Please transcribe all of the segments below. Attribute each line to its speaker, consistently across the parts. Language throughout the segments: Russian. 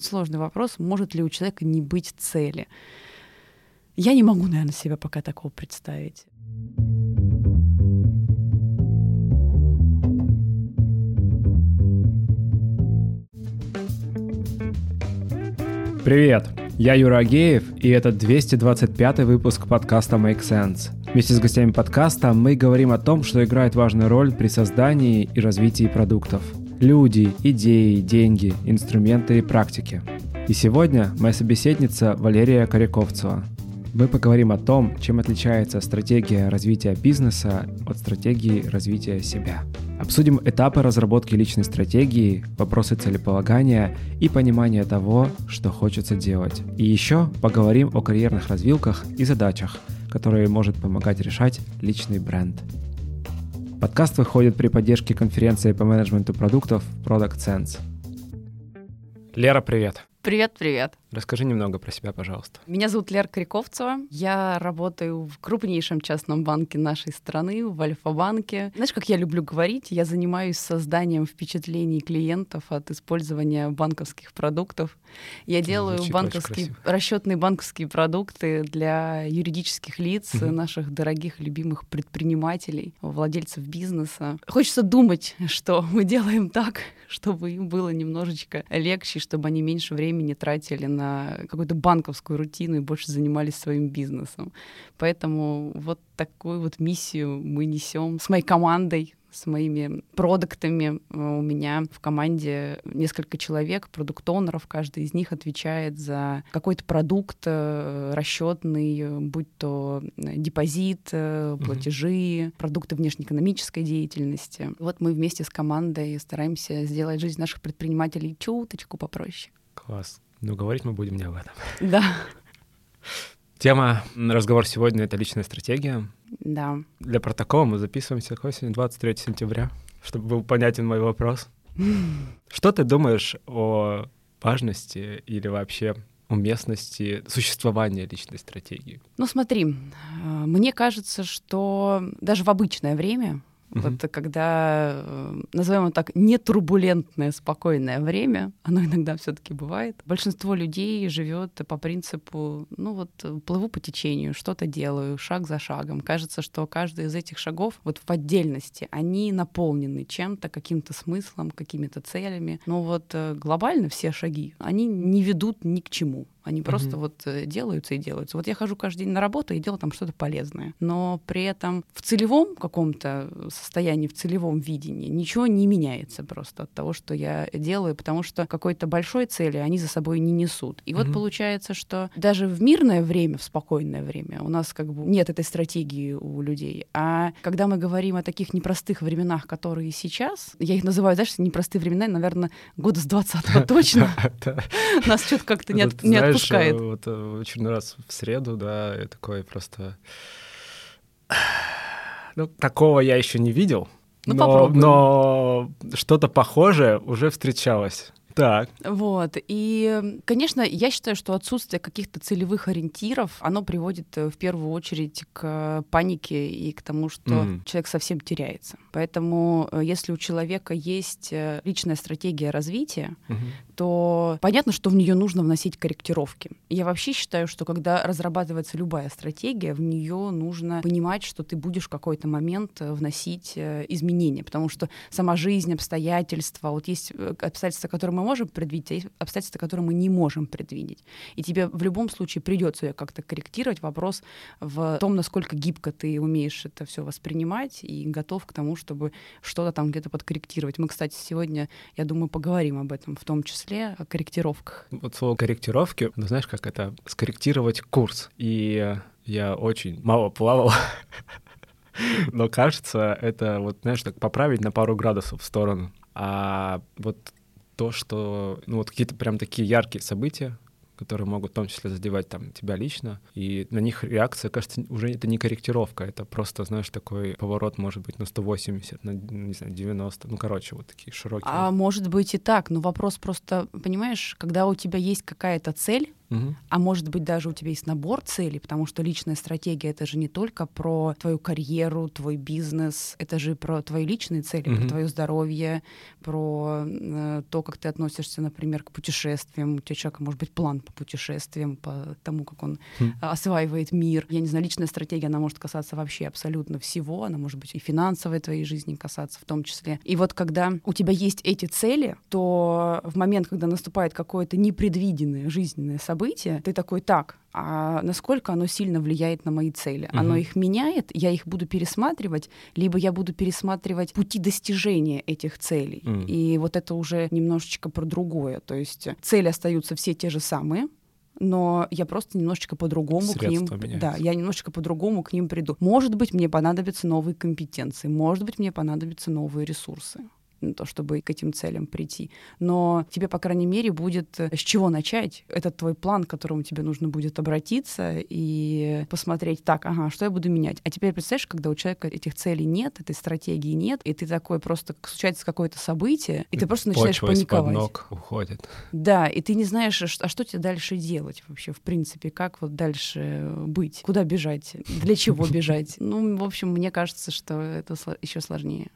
Speaker 1: Сложный вопрос, может ли у человека не быть цели. Я не могу, наверное, себе пока такого представить.
Speaker 2: Привет! Я Юра Агеев, и это 225 выпуск подкаста Make Sense. Вместе с гостями подкаста мы говорим о том, что играет важную роль при создании и развитии продуктов. Люди, идеи, деньги, инструменты и практики. И сегодня моя собеседница Валерия Коряковцева. Мы поговорим о том, чем отличается стратегия развития бизнеса от стратегии развития себя. Обсудим этапы разработки личной стратегии, вопросы целеполагания и понимания того, что хочется делать. И еще поговорим о карьерных развилках и задачах, которые может помогать решать личный бренд. Подкаст выходит при поддержке конференции по менеджменту продуктов Product Sense. Лера, привет.
Speaker 1: Привет, привет.
Speaker 2: Расскажи немного про себя, пожалуйста.
Speaker 1: Меня зовут Лера Криковцева. Я работаю в крупнейшем частном банке нашей страны, в Альфа-банке. Знаешь, как я люблю говорить, я занимаюсь созданием впечатлений клиентов от использования банковских продуктов. Я делаю Звучит банковские, расчетные банковские продукты для юридических лиц, угу. наших дорогих, любимых предпринимателей, владельцев бизнеса. Хочется думать, что мы делаем так, чтобы им было немножечко легче, чтобы они меньше времени тратили на на какую-то банковскую рутину и больше занимались своим бизнесом. Поэтому вот такую вот миссию мы несем с моей командой, с моими продуктами. У меня в команде несколько человек, продукт-онеров, каждый из них отвечает за какой-то продукт э, расчетный, будь то депозит, э, платежи, mm-hmm. продукты внешнеэкономической деятельности. Вот мы вместе с командой стараемся сделать жизнь наших предпринимателей чуточку попроще.
Speaker 2: Класс. Но говорить мы будем не об этом.
Speaker 1: Да.
Speaker 2: Тема разговор сегодня — это личная стратегия.
Speaker 1: Да.
Speaker 2: Для протокола мы записываемся какой сегодня, 23 сентября, чтобы был понятен мой вопрос. Что ты думаешь о важности или вообще уместности существования личной стратегии?
Speaker 1: Ну смотри, э, мне кажется, что даже в обычное время Mm-hmm. Вот когда, э, назовем это так, нетурбулентное, спокойное время, оно иногда все-таки бывает. Большинство людей живет по принципу, ну вот плыву по течению, что-то делаю, шаг за шагом. Кажется, что каждый из этих шагов вот в отдельности, они наполнены чем-то, каким-то смыслом, какими-то целями. Но вот э, глобально все шаги, они не ведут ни к чему. Они просто угу. вот э, делаются и делаются. Вот я хожу каждый день на работу и делаю там что-то полезное. Но при этом в целевом каком-то состоянии, в целевом видении ничего не меняется просто от того, что я делаю, потому что какой-то большой цели они за собой не несут. И угу. вот получается, что даже в мирное время, в спокойное время у нас как бы нет этой стратегии у людей. А когда мы говорим о таких непростых временах, которые сейчас, я их называю, знаешь, непростые времена, наверное, года с 20 точно, нас что-то как-то не отпускает.
Speaker 2: Вот э, очередной раз в среду, да, я такой просто... Ну, такого я еще не видел. Ну, но, но что-то похожее уже встречалось. Так.
Speaker 1: Вот. И, конечно, я считаю, что отсутствие каких-то целевых ориентиров, оно приводит э, в первую очередь к панике и к тому, что mm. человек совсем теряется. Поэтому, э, если у человека есть э, личная стратегия развития, mm-hmm. То понятно, что в нее нужно вносить корректировки. Я вообще считаю, что когда разрабатывается любая стратегия, в нее нужно понимать, что ты будешь в какой-то момент вносить изменения, потому что сама жизнь, обстоятельства, вот есть обстоятельства, которые мы можем предвидеть, а есть обстоятельства, которые мы не можем предвидеть. И тебе в любом случае придется ее как-то корректировать. Вопрос в том, насколько гибко ты умеешь это все воспринимать и готов к тому, чтобы что-то там где-то подкорректировать. Мы, кстати, сегодня, я думаю, поговорим об этом, в том числе о корректировках.
Speaker 2: Вот слово корректировки, ну знаешь, как это скорректировать курс. И я очень мало плавал но кажется, это вот, знаешь, так поправить на пару градусов в сторону. А вот то, что, ну, вот какие-то прям такие яркие события, которые могут в том числе задевать там тебя лично, и на них реакция, кажется, уже это не корректировка, это просто, знаешь, такой поворот может быть на 180, на, не знаю, 90, ну, короче, вот такие широкие.
Speaker 1: А может быть и так, но вопрос просто, понимаешь, когда у тебя есть какая-то цель,
Speaker 2: Мгм.
Speaker 1: А может быть, даже у тебя есть набор целей, потому что личная стратегия это же не только про твою карьеру, твой бизнес, это же про твои личные цели, про
Speaker 2: Мгм.
Speaker 1: твое здоровье, про э, то, как ты относишься, например, к путешествиям. У тебя человека может быть план по путешествиям, по тому, как он
Speaker 2: Хм.
Speaker 1: осваивает мир. Я не знаю, личная стратегия, она может касаться вообще абсолютно всего, она может быть и финансовой твоей жизни касаться в том числе. И вот когда у тебя есть эти цели, то в момент, когда наступает какое-то непредвиденное жизненное событие, ты такой, так, а насколько оно сильно влияет на мои цели? Оно
Speaker 2: Мгм.
Speaker 1: их меняет, я их буду пересматривать, либо я буду пересматривать пути достижения этих целей.
Speaker 2: Мгм.
Speaker 1: И вот это уже немножечко про другое. То есть цели остаются все те же самые, но я просто немножечко по-другому к ним,
Speaker 2: Средства
Speaker 1: да,
Speaker 2: меняются.
Speaker 1: я немножечко по-другому к ним приду. Может быть, мне понадобятся новые компетенции, может быть, мне понадобятся новые ресурсы на то, чтобы к этим целям прийти. Но тебе, по крайней мере, будет э, с чего начать. Это твой план, к которому тебе нужно будет обратиться и посмотреть, так, ага, что я буду менять. А теперь представляешь, когда у человека этих целей нет, этой стратегии нет, и ты такой просто случается какое-то событие, и ты просто начинаешь
Speaker 2: Почва
Speaker 1: паниковать.
Speaker 2: ног уходит.
Speaker 1: Да, и ты не знаешь, а что тебе дальше делать вообще, в принципе, как вот дальше быть, куда бежать, для чего бежать. Ну, в общем, мне кажется, что это еще сложнее.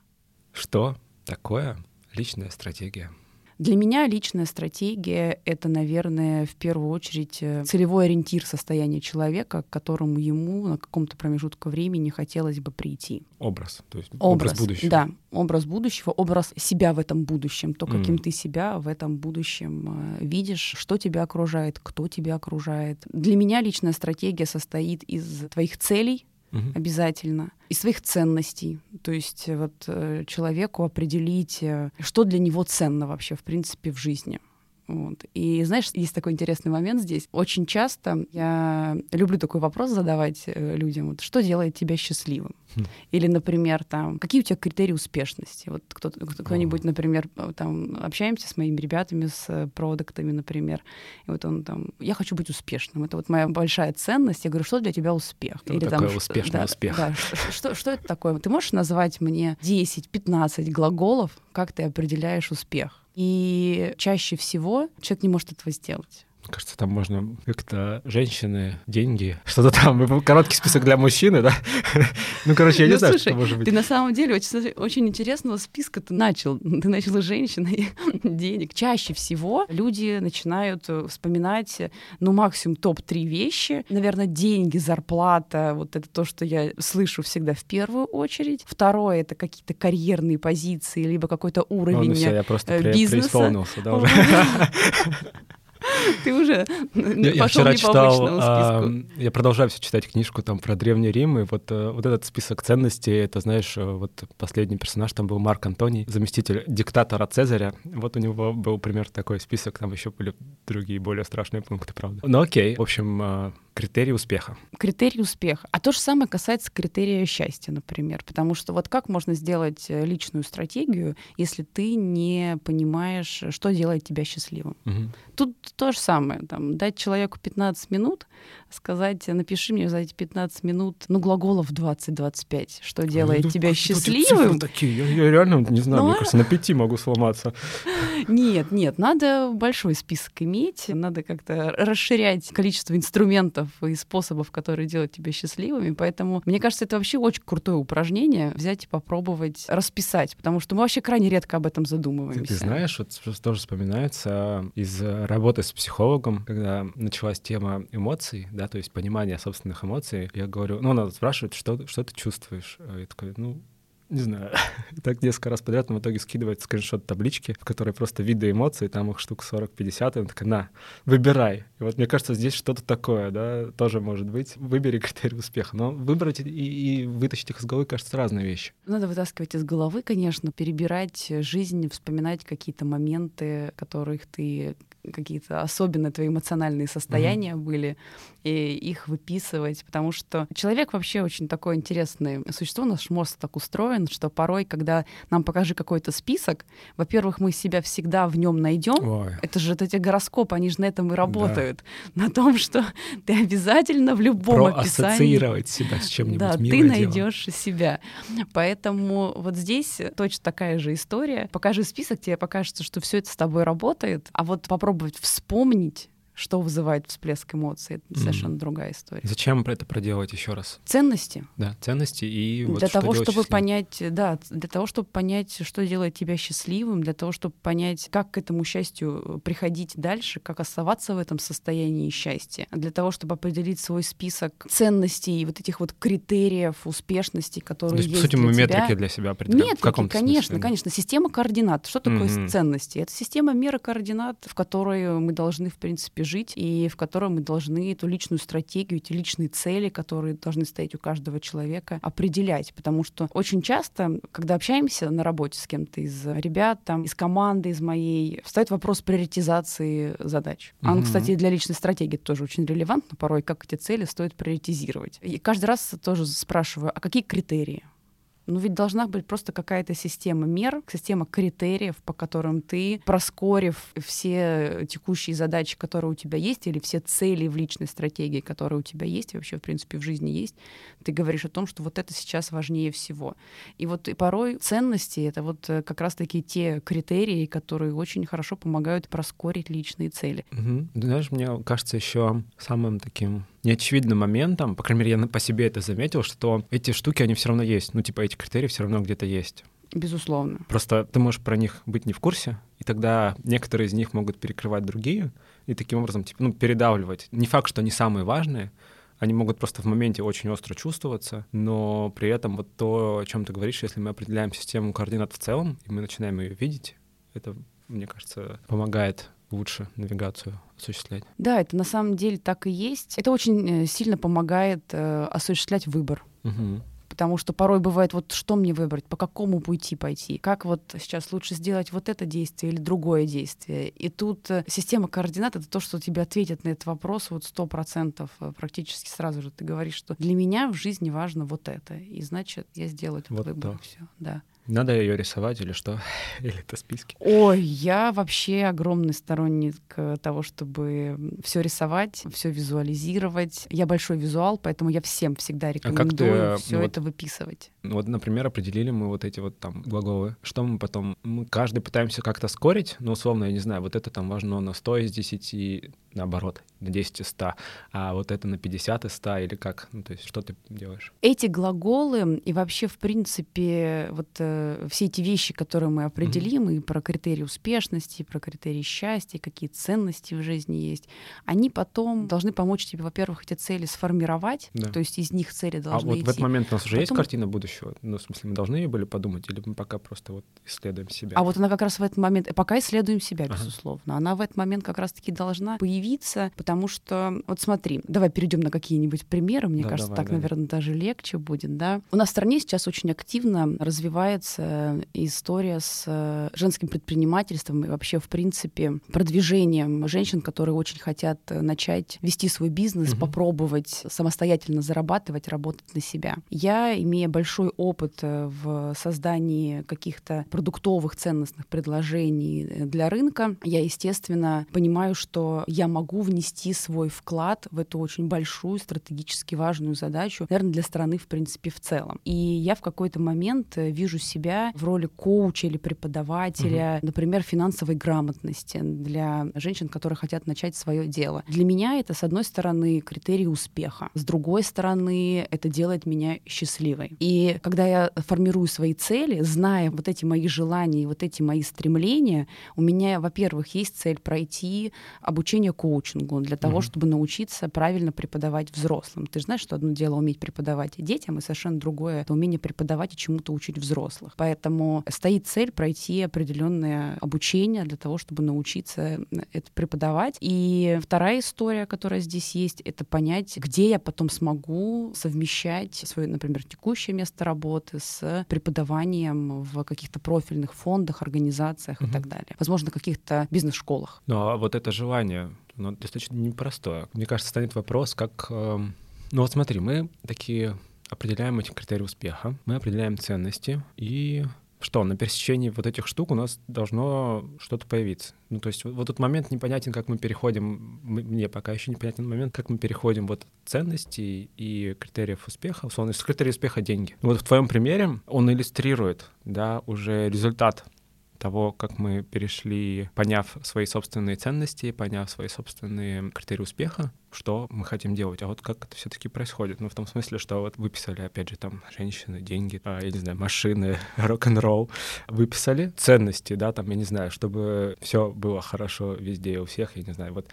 Speaker 2: Что такое личная стратегия?
Speaker 1: Для меня личная стратегия — это, наверное, в первую очередь э, целевой ориентир состояния человека, к которому ему на каком-то промежутке времени хотелось бы прийти.
Speaker 2: Образ, то есть образ, будущего.
Speaker 1: Да, образ будущего, образ себя в этом будущем, то, каким
Speaker 2: Мгм.
Speaker 1: ты себя в этом будущем э, видишь, что тебя окружает, кто тебя окружает. Для меня личная стратегия состоит из твоих целей,
Speaker 2: Мгм.
Speaker 1: обязательно, и своих ценностей. То есть э, вот э, человеку определить, э, что для него ценно вообще, в принципе, в жизни. Вот. И знаешь, есть такой интересный момент здесь. Очень часто я люблю такой вопрос задавать э, людям. Вот, что делает тебя счастливым?
Speaker 2: Хм.
Speaker 1: Или, например, там, какие у тебя критерии успешности? Вот кто-то, кто- кто-нибудь, например, э, там, общаемся с моими ребятами, с э, продуктами, например, и вот он там, я хочу быть успешным. Это вот моя большая ценность. Я говорю, что для тебя успех?
Speaker 2: Что такое
Speaker 1: ш-
Speaker 2: успешный
Speaker 1: да,
Speaker 2: успех?
Speaker 1: да, что, что это такое? Ты можешь назвать мне 10-15 глаголов, как ты определяешь успех? И чаще всего человек не может этого сделать.
Speaker 2: Кажется, там можно как-то женщины, деньги, что-то там, короткий список для мужчины, да? Ну, короче, я не
Speaker 1: Ну,
Speaker 2: знаю,
Speaker 1: слушай,
Speaker 2: что может быть.
Speaker 1: Ты на самом деле очень, очень интересного списка ты начал. Ты начал с женщины денег. Чаще всего люди начинают э, вспоминать, э, ну, максимум топ-3 вещи. Наверное, деньги, зарплата, вот это то, что я слышу всегда в первую очередь. Второе — это какие-то карьерные позиции, либо какой-то
Speaker 2: Ну,
Speaker 1: уровень
Speaker 2: ну, я просто
Speaker 1: э,
Speaker 2: пре-
Speaker 1: бизнеса.
Speaker 2: преисполнился, да, уже.
Speaker 1: Ты уже
Speaker 2: Я,
Speaker 1: пошел
Speaker 2: вчера читал, ам, я продолжаю все читать книжку там про Древний Рим, и вот, э, вот этот список ценностей, это, знаешь, э, вот последний персонаж там был Марк Антоний, заместитель диктатора Цезаря. Вот у него был пример такой список, там еще были другие более страшные пункты, правда. Ну окей, в общем, э, критерии успеха.
Speaker 1: Критерий успеха. А то же самое касается критерия счастья, например. Потому что вот как можно сделать э, личную стратегию, если ты не понимаешь, что делает тебя счастливым?
Speaker 2: Мгм.
Speaker 1: Тут то же самое. Там, дать человеку 15 минут, сказать, напиши мне за эти 15 минут, ну, глаголов 20-25, что делает
Speaker 2: Ну,
Speaker 1: тебя счастливым.
Speaker 2: такие, я, я реально не знаю,
Speaker 1: Ну,
Speaker 2: мне
Speaker 1: а-
Speaker 2: кажется, на пяти могу сломаться.
Speaker 1: Нет, нет, надо большой список иметь, надо как-то расширять количество инструментов и способов, которые делают тебя счастливыми. Поэтому, мне кажется, это вообще очень крутое упражнение взять и попробовать расписать, потому что мы вообще крайне редко об этом
Speaker 2: Ты,
Speaker 1: задумываемся.
Speaker 2: ты знаешь, вот тоже вспоминается из работы с психологом, когда началась тема эмоций, да, то есть понимание собственных эмоций. Я говорю, ну, она спрашивает, что, что ты чувствуешь? А Я такой, ну, не знаю. так несколько раз подряд, но в итоге скидывает скриншот таблички, в которой просто виды эмоций, там их штук 40-50, и она такая, на, выбирай. И вот мне кажется, здесь что-то такое, да, тоже может быть. Выбери критерий успеха. Но выбрать и, и вытащить их из головы, кажется, разные вещи.
Speaker 1: Надо вытаскивать из головы, конечно, перебирать жизнь, вспоминать какие-то моменты, которых ты какие-то особенные твои эмоциональные состояния были, и их выписывать, потому что человек вообще очень такое интересное существо, наш мозг так устроен, что порой, когда нам покажи какой-то список, во-первых, мы себя всегда в нем найдем, это же вот эти гороскопы, они же на этом и работают. На том, что ты обязательно в любом
Speaker 2: Про
Speaker 1: описании
Speaker 2: ассоциировать себя с чем-нибудь
Speaker 1: да, ты
Speaker 2: дело.
Speaker 1: найдешь себя. Поэтому вот здесь точно такая же история. Покажи список, тебе покажется, что все это с тобой работает, а вот попробовать вспомнить что вызывает всплеск эмоций, это совершенно mm. другая история.
Speaker 2: Зачем это проделать еще раз?
Speaker 1: Ценности.
Speaker 2: Да, ценности и вот
Speaker 1: для
Speaker 2: что
Speaker 1: того, чтобы
Speaker 2: счастливым.
Speaker 1: понять, да, для того, чтобы понять, что делает тебя счастливым, для того, чтобы понять, как к этому счастью приходить дальше, как оставаться в этом состоянии счастья, для того, чтобы определить свой список ценностей и вот этих вот критериев успешности, которые
Speaker 2: То есть,
Speaker 1: есть
Speaker 2: по сути,
Speaker 1: для
Speaker 2: мы
Speaker 1: тебя.
Speaker 2: метрики для себя определяем.
Speaker 1: Метрики,
Speaker 2: в каком
Speaker 1: конечно,
Speaker 2: смысле,
Speaker 1: конечно. Система координат. Что такое
Speaker 2: Мгм.
Speaker 1: ценности? Это система меры координат, в которой мы должны, в принципе, жить, и в которой мы должны эту личную стратегию, эти личные цели, которые должны стоять у каждого человека, определять. Потому что очень часто, когда общаемся на работе с кем-то из ребят, там, из команды, из моей, встает вопрос приоритизации задач. А Он, кстати, для личной стратегии тоже очень релевантно порой, как эти цели стоит приоритизировать. И каждый раз тоже спрашиваю, а какие критерии? Ну ведь должна быть просто какая-то система мер, система критериев, по которым ты, проскорив все текущие задачи, которые у тебя есть, или все цели в личной стратегии, которые у тебя есть, и вообще, в принципе, в жизни есть, ты говоришь о том, что вот это сейчас важнее всего. И вот и порой ценности — это вот э, как раз-таки те критерии, которые очень хорошо помогают проскорить личные цели.
Speaker 2: Ты Знаешь, мне кажется, еще самым таким неочевидным моментом, по крайней мере, я по себе это заметил, что эти штуки, они все равно есть. Ну, типа, эти критерии все равно где-то есть.
Speaker 1: Безусловно.
Speaker 2: Просто ты можешь про них быть не в курсе, и тогда некоторые из них могут перекрывать другие, и таким образом, типа, ну, передавливать. Не факт, что они самые важные, они могут просто в моменте очень остро чувствоваться, но при этом вот то, о чем ты говоришь, если мы определяем систему координат в целом, и мы начинаем ее видеть, это, мне кажется, помогает лучше навигацию осуществлять.
Speaker 1: Да, это на самом деле так и есть. Это очень э, сильно помогает э, осуществлять выбор.
Speaker 2: Мгм.
Speaker 1: Потому что порой бывает, вот что мне выбрать, по какому пути пойти, как вот сейчас лучше сделать вот это действие или другое действие. И тут э, система координат — это то, что тебе ответит на этот вопрос вот сто процентов э, практически сразу же. Ты говоришь, что для меня в жизни важно вот это, и значит, я сделаю этот
Speaker 2: Вот
Speaker 1: выбор.
Speaker 2: так.
Speaker 1: Все, да.
Speaker 2: Надо ее рисовать или что? Или это списки?
Speaker 1: Ой, я вообще огромный сторонник э, того, чтобы все рисовать, все визуализировать. Я большой визуал, поэтому я всем всегда
Speaker 2: ты,
Speaker 1: рекомендую
Speaker 2: э,
Speaker 1: все
Speaker 2: ну вот
Speaker 1: это выписывать.
Speaker 2: Ну Вот, например, определили мы вот эти вот там глаголы. Что мы потом? Мы каждый пытаемся как-то скорить, но условно, я не знаю, вот это там важно на 100 из 10, наоборот, на 10 из 100, а вот это на 50 из 100 или как? Ну, то есть что ты делаешь?
Speaker 1: Эти глаголы и вообще, в принципе, вот э, все эти вещи, которые мы определим, и про критерии успешности, и про критерии счастья, какие ценности в жизни есть, они потом должны помочь тебе, во-первых, эти цели сформировать,
Speaker 2: Да.
Speaker 1: то есть из них цели
Speaker 2: А
Speaker 1: должны
Speaker 2: вот
Speaker 1: идти.
Speaker 2: в этот момент у нас уже есть
Speaker 1: Потом-
Speaker 2: картина будущего? Ну, в смысле, мы должны ее были подумать, или мы пока просто вот исследуем себя?
Speaker 1: А вот она как раз в этот момент, пока исследуем себя,
Speaker 2: Ага.
Speaker 1: безусловно, она в этот момент как раз-таки должна появиться, потому что, вот смотри, давай перейдем на какие-нибудь примеры, мне
Speaker 2: Да,
Speaker 1: кажется,
Speaker 2: давай,
Speaker 1: так,
Speaker 2: давай.
Speaker 1: наверное, даже легче будет, да. У нас в стране сейчас очень активно развивается история с э, женским предпринимательством и вообще, в принципе, продвижением женщин, которые очень хотят начать вести свой бизнес,
Speaker 2: Мгм.
Speaker 1: попробовать самостоятельно зарабатывать, работать на себя. Я, имея большой опыт э, в создании каких-то продуктовых ценностных предложений э, для рынка, я, естественно, понимаю, что я могу внести свой вклад в эту очень большую, стратегически важную задачу, наверное, для страны, в принципе, в целом. И я в какой-то момент э, вижу себя в роли коуча или преподавателя, например, финансовой грамотности для женщин, которые хотят начать свое дело. Для меня это, с одной стороны, критерий успеха, с другой стороны, это делает меня счастливой. И когда я формирую свои цели, зная вот эти мои желания и вот эти мои стремления, у меня, во-первых, есть цель пройти обучение коучингу для того,
Speaker 2: Мгм.
Speaker 1: чтобы научиться правильно преподавать взрослым. Ты же знаешь, что одно дело уметь преподавать детям, и совершенно другое — это умение преподавать и чему-то учить взрослых. Поэтому стоит цель пройти определенное обучение для того, чтобы научиться это преподавать. И вторая история, которая здесь есть, это понять, где я потом смогу совмещать свое, например, текущее место работы с преподаванием в каких-то профильных фондах, организациях и
Speaker 2: Мгм.
Speaker 1: так далее. Возможно, каких-то бизнес-школах.
Speaker 2: Ну, а вот это желание, ну, достаточно непростое. Мне кажется, станет вопрос, как... эм, Ну, вот смотри, мы такие определяем эти критерии успеха, мы определяем ценности, и что, на пересечении вот этих штук у нас должно что-то появиться. Ну, то есть вот, вот этот момент непонятен, как мы переходим, мне пока еще непонятен момент, как мы переходим вот от ценностей и критериев успеха, условно, критерий успеха — деньги. Вот в твоем примере он иллюстрирует, да, уже результат того, как мы перешли, поняв свои собственные ценности, поняв свои собственные критерии успеха, что мы хотим делать, а вот как это все-таки происходит. Ну, в том смысле, что вот выписали, опять же, там, женщины, деньги, а, я не знаю, машины, рок-н-ролл, выписали ценности, да, там, я не знаю, чтобы все было хорошо везде у всех, я не знаю, вот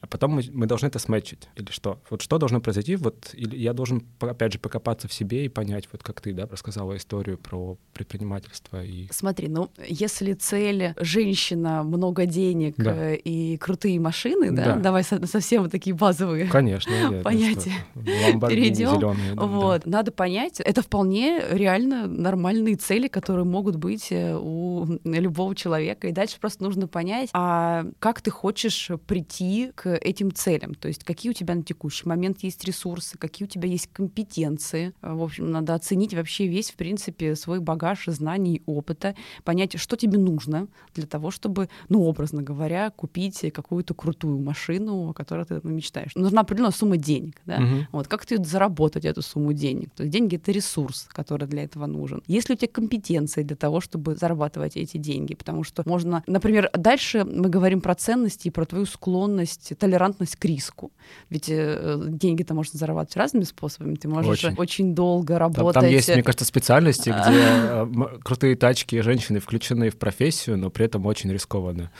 Speaker 2: а потом мы, мы должны это сметчить или что? Вот что должно произойти? Вот или я должен, опять же, покопаться в себе и понять, вот как ты, да, рассказала историю про предпринимательство и...
Speaker 1: Смотри, ну, если цель женщина, много денег да. Э, и крутые машины, да, да. давай совсем вот такие базовые
Speaker 2: Конечно,
Speaker 1: понятия перейдем. да, вот, да. надо понять, это вполне реально нормальные цели, которые могут быть э, у любого человека, и дальше просто нужно понять, а как ты хочешь прийти к этим целям. То есть какие у тебя на текущий момент есть ресурсы, какие у тебя есть компетенции. В общем, надо оценить вообще весь, в принципе, свой багаж знаний и опыта, понять, что тебе нужно для того, чтобы, ну, образно говоря, купить какую-то крутую машину, о которой ты ну, мечтаешь. Нужна определенная сумма денег, да? Угу. Вот как ты заработать эту сумму денег? То есть деньги — это ресурс, который для этого нужен. Есть ли у тебя компетенции для того, чтобы зарабатывать эти деньги? Потому что можно, например, дальше мы говорим про ценности и про твою склонность толерантность к риску. Ведь э, деньги-то можно зарабатывать разными способами. Ты можешь очень, очень долго работать.
Speaker 2: Там, там есть, мне кажется, специальности, где э, крутые тачки женщины включены в профессию, но при этом очень рискованно,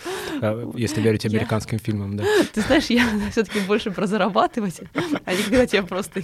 Speaker 2: э, если верить американским фильмам. Да.
Speaker 1: Ты знаешь, я все-таки больше про зарабатывать, а не когда тебе просто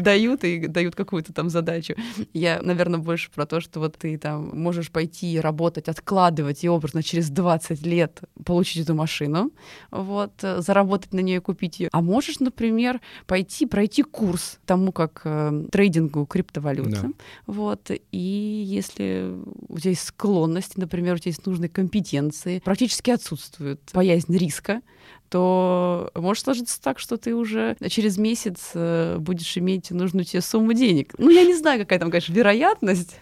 Speaker 1: дают и дают какую-то там задачу. Я, наверное, больше про то, что вот ты там можешь пойти работать, откладывать и образно через 20 лет получить эту машину, вот, заработать на нее и купить ее. А можешь, например, пойти пройти курс тому, как э, трейдингу криптовалюты. Да. Вот. И если у тебя есть склонность, например, у тебя есть нужные компетенции, практически отсутствует боязнь риска, то может сложиться так, что ты уже через месяц э, будешь иметь нужную тебе сумму денег. Ну, я не знаю, какая там, конечно, вероятность,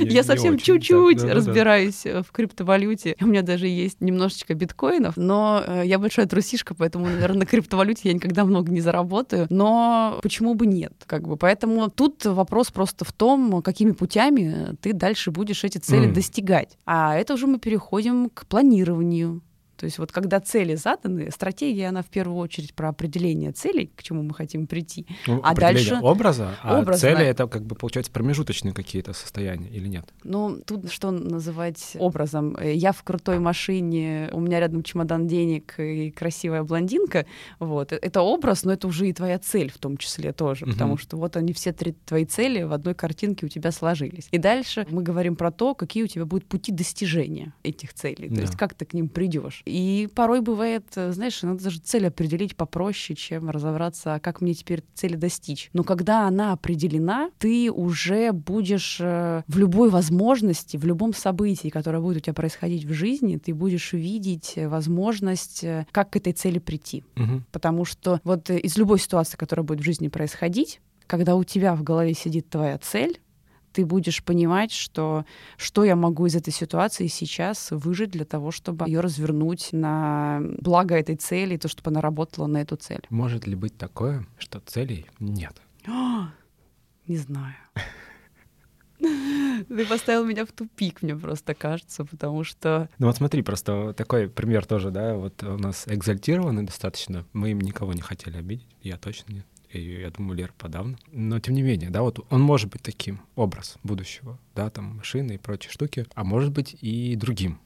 Speaker 1: я совсем чуть-чуть разбираюсь в криптовалюте. У меня даже есть немножечко биткоинов, но э, я большая трусишка, поэтому, наверное, на криптовалюте я никогда много не заработаю. Но почему бы нет? Как бы. Поэтому тут вопрос просто в том, какими путями ты дальше будешь эти цели достигать. А это уже мы переходим к планированию то есть вот когда цели заданы, стратегия, она в первую очередь про определение целей, к чему мы хотим прийти.
Speaker 2: Ну, а дальше... образа, а цели — это как бы, получается, промежуточные какие-то состояния или нет?
Speaker 1: Ну, тут что называть образом? Я в крутой машине, у меня рядом чемодан денег и красивая блондинка, вот. Это образ, но это уже и твоя цель в том числе тоже, угу. потому что вот они все три твои цели в одной картинке у тебя сложились. И дальше мы говорим про то, какие у тебя будут пути достижения этих целей, то да. есть как ты к ним придешь. И порой бывает, э, знаешь, надо даже цель определить попроще, чем разобраться, как мне теперь цели достичь. Но когда она определена, ты уже будешь э, в любой возможности, в любом событии, которое будет у тебя происходить в жизни, ты будешь видеть возможность, э, как к этой цели прийти. Угу. Потому что вот из любой ситуации, которая будет в жизни происходить, когда у тебя в голове сидит твоя цель, ты будешь понимать, что что я могу из этой ситуации сейчас выжить для того, чтобы ее развернуть на благо этой цели, и то, чтобы она работала на эту цель.
Speaker 2: Может ли быть такое, что целей нет?
Speaker 1: не знаю. Ты поставил меня в тупик, мне просто кажется, потому что...
Speaker 2: Ну вот смотри, просто такой пример тоже, да, вот у нас экзальтированный достаточно, мы им никого не хотели обидеть, я точно нет и я думаю, Лер подавно. Но тем не менее, да, вот он может быть таким, образ будущего, да, там машины и прочие штуки, а может быть и другим.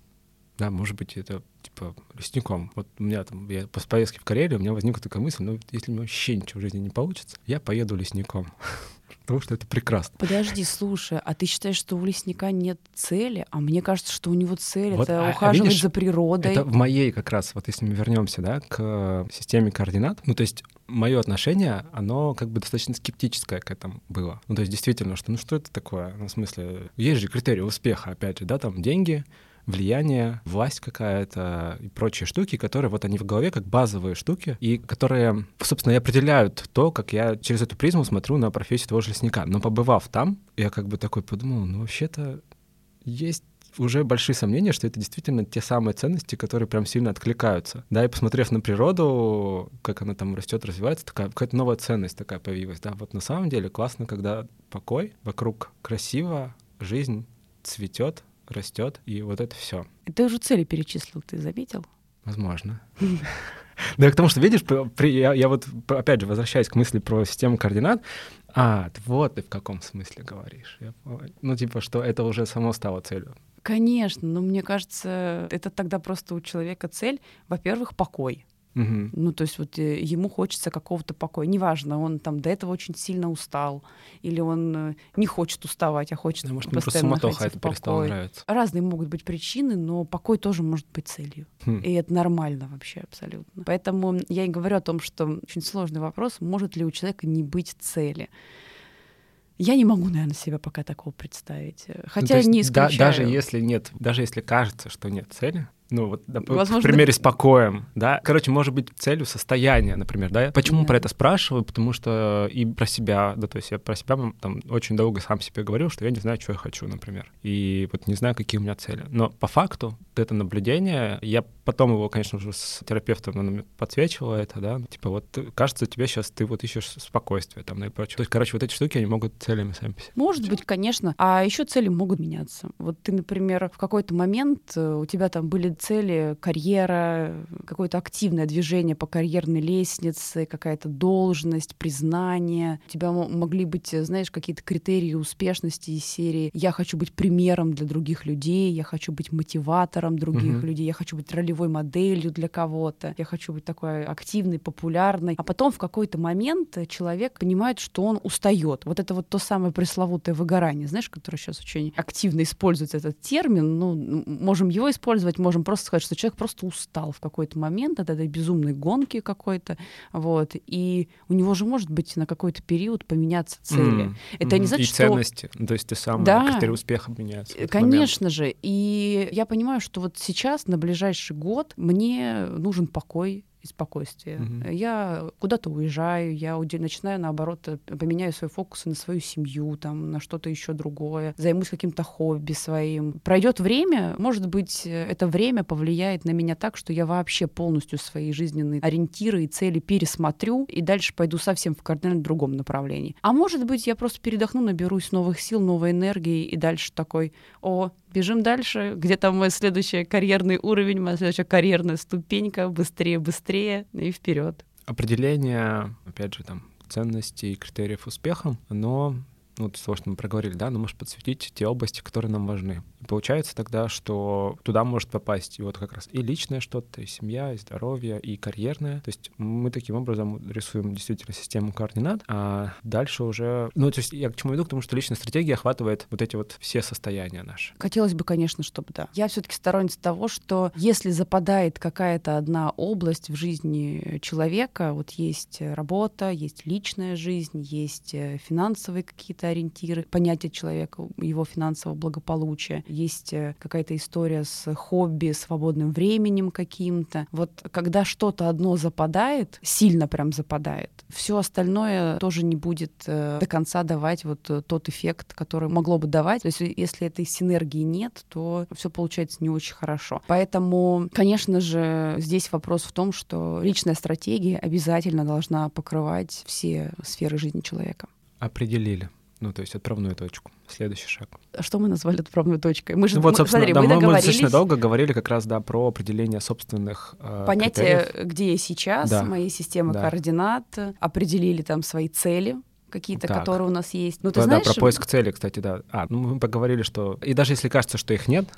Speaker 2: Да, может быть, это типа лесником. Вот у меня там, я после поездки в Карелию, у меня возникла такая мысль, ну, если у меня вообще ничего в жизни не получится, я поеду лесником. Потому что это прекрасно.
Speaker 1: Подожди, слушай, а ты считаешь, что у лесника нет цели? А мне кажется, что у него цель вот, это а, ухаживать видишь, за природой.
Speaker 2: Это в моей как раз, вот если мы вернемся, да, к системе координат, ну то есть мое отношение, оно как бы достаточно скептическое к этому было. Ну, то есть действительно, что ну что это такое? Ну, в смысле, есть же критерии успеха, опять же, да, там деньги, влияние, власть какая-то и прочие штуки, которые вот они в голове как базовые штуки, и которые, собственно, и определяют то, как я через эту призму смотрю на профессию того же лесника. Но побывав там, я как бы такой подумал, ну вообще-то есть уже большие сомнения, что это действительно те самые ценности, которые прям сильно откликаются. Да, и посмотрев на природу, как она там растет, развивается, такая какая-то новая ценность такая появилась. Да, вот на самом деле классно, когда покой, вокруг красиво, жизнь цветет, растет, и вот это все.
Speaker 1: Ты уже цели перечислил, ты заметил?
Speaker 2: Возможно. Да, к тому, что, видишь, при, я, я вот, опять же, возвращаюсь к мысли про систему координат. А, вот ты в каком смысле говоришь. Я, ну, типа, что это уже само стало целью.
Speaker 1: Конечно, но мне кажется, это тогда просто у человека цель, во-первых, покой.
Speaker 2: Угу.
Speaker 1: Ну, то есть вот э, ему хочется какого-то покоя. Неважно, он там до этого очень сильно устал, или он э, не хочет уставать, а хочет
Speaker 2: да, может,
Speaker 1: постоянно
Speaker 2: просто суматоха это перестало нравиться.
Speaker 1: Разные могут быть причины, но покой тоже может быть целью.
Speaker 2: Хм.
Speaker 1: И это нормально вообще абсолютно. Поэтому я и говорю о том, что очень сложный вопрос, может ли у человека не быть цели. Я не могу, наверное, себя пока такого представить. Хотя ну, не исключаю.
Speaker 2: Да, даже если нет, даже если кажется, что нет цели, ну вот, Возможно... в примере с покоем, да. Короче, может быть целью состояния, например, да. Почему да. про это спрашиваю? Потому что и про себя, да, то есть я про себя там очень долго сам себе говорил, что я не знаю, что я хочу, например. И вот не знаю, какие у меня цели. Но по факту это наблюдение, я потом его, конечно же, с терапевтом он подсвечивал это, да, типа вот кажется, тебе сейчас ты вот ищешь спокойствие там и прочее. То есть, короче, вот эти штуки, они могут целями сами по себе.
Speaker 1: Может быть, конечно. А еще цели могут меняться. Вот ты, например, в какой-то момент э, у тебя там были цели, карьера, какое-то активное движение по карьерной лестнице, какая-то должность, признание. У тебя могли быть, знаешь, какие-то критерии успешности из серии «я хочу быть примером для других людей», «я хочу быть мотиватором других угу. людей», «я хочу быть ролевой моделью для кого-то», «я хочу быть такой активной, популярной». А потом в какой-то момент человек понимает, что он устает. Вот это вот то самое пресловутое выгорание, знаешь, которое сейчас очень активно используется этот термин. Ну, можем его использовать, можем просто сказать, что человек просто устал в какой-то момент от этой безумной гонки какой-то, вот, и у него же может быть на какой-то период поменяться цели.
Speaker 2: Mm.
Speaker 1: Это не значит,
Speaker 2: и ценности, что... то есть ты сам да, критерии успеха меняются.
Speaker 1: Конечно момент. же, и я понимаю, что вот сейчас на ближайший год мне нужен покой, и спокойствие.
Speaker 2: Угу.
Speaker 1: Я куда-то уезжаю, я начинаю, наоборот, э, поменяю свой фокус на свою семью, там, на что-то еще другое, займусь каким-то хобби своим. Пройдет время, может быть, э, это время повлияет на меня так, что я вообще полностью свои жизненные ориентиры и цели пересмотрю и дальше пойду совсем в кардинально другом направлении. А может быть, я просто передохну, наберусь новых сил, новой энергии и дальше такой, о, бежим дальше, где там мой следующий карьерный уровень, моя следующая карьерная ступенька, быстрее, быстрее и вперед.
Speaker 2: Определение, опять же, там ценностей и критериев успеха, но ну, вот того, что мы проговорили, да, но может подсветить те области, которые нам важны. Получается тогда, что туда может попасть и вот как раз и личное что-то, и семья, и здоровье, и карьерное. То есть мы таким образом рисуем действительно систему координат, а дальше уже... Ну, то есть я к чему иду? К тому, что личная стратегия охватывает вот эти вот все состояния наши.
Speaker 1: Хотелось бы, конечно, чтобы да. Я все таки сторонница того, что если западает какая-то одна область в жизни человека, вот есть работа, есть личная жизнь, есть э, финансовые какие-то ориентиры, понятие человека, его финансового благополучия. Есть э, какая-то история с хобби, свободным временем каким-то. Вот когда что-то одно западает, сильно прям западает, все остальное тоже не будет э, до конца давать вот э, тот эффект, который могло бы давать. То есть если этой синергии нет, то все получается не очень хорошо. Поэтому, конечно же, здесь вопрос в том, что личная стратегия обязательно должна покрывать все сферы жизни человека.
Speaker 2: Определили. Ну, то есть отправную точку. Следующий шаг.
Speaker 1: А что мы назвали отправной точкой? Мы же,
Speaker 2: ну, вот, собственно, смотри, да, мы, мы достаточно долго говорили как раз, да, про определение собственных
Speaker 1: э, Понятие, критериев. где я сейчас, да. моей системы да. координат, определили там свои цели, какие-то, так. которые у нас есть.
Speaker 2: Ну, ты да, знаешь... да, про поиск цели, кстати, да. А, ну мы поговорили, что... И даже если кажется, что их нет,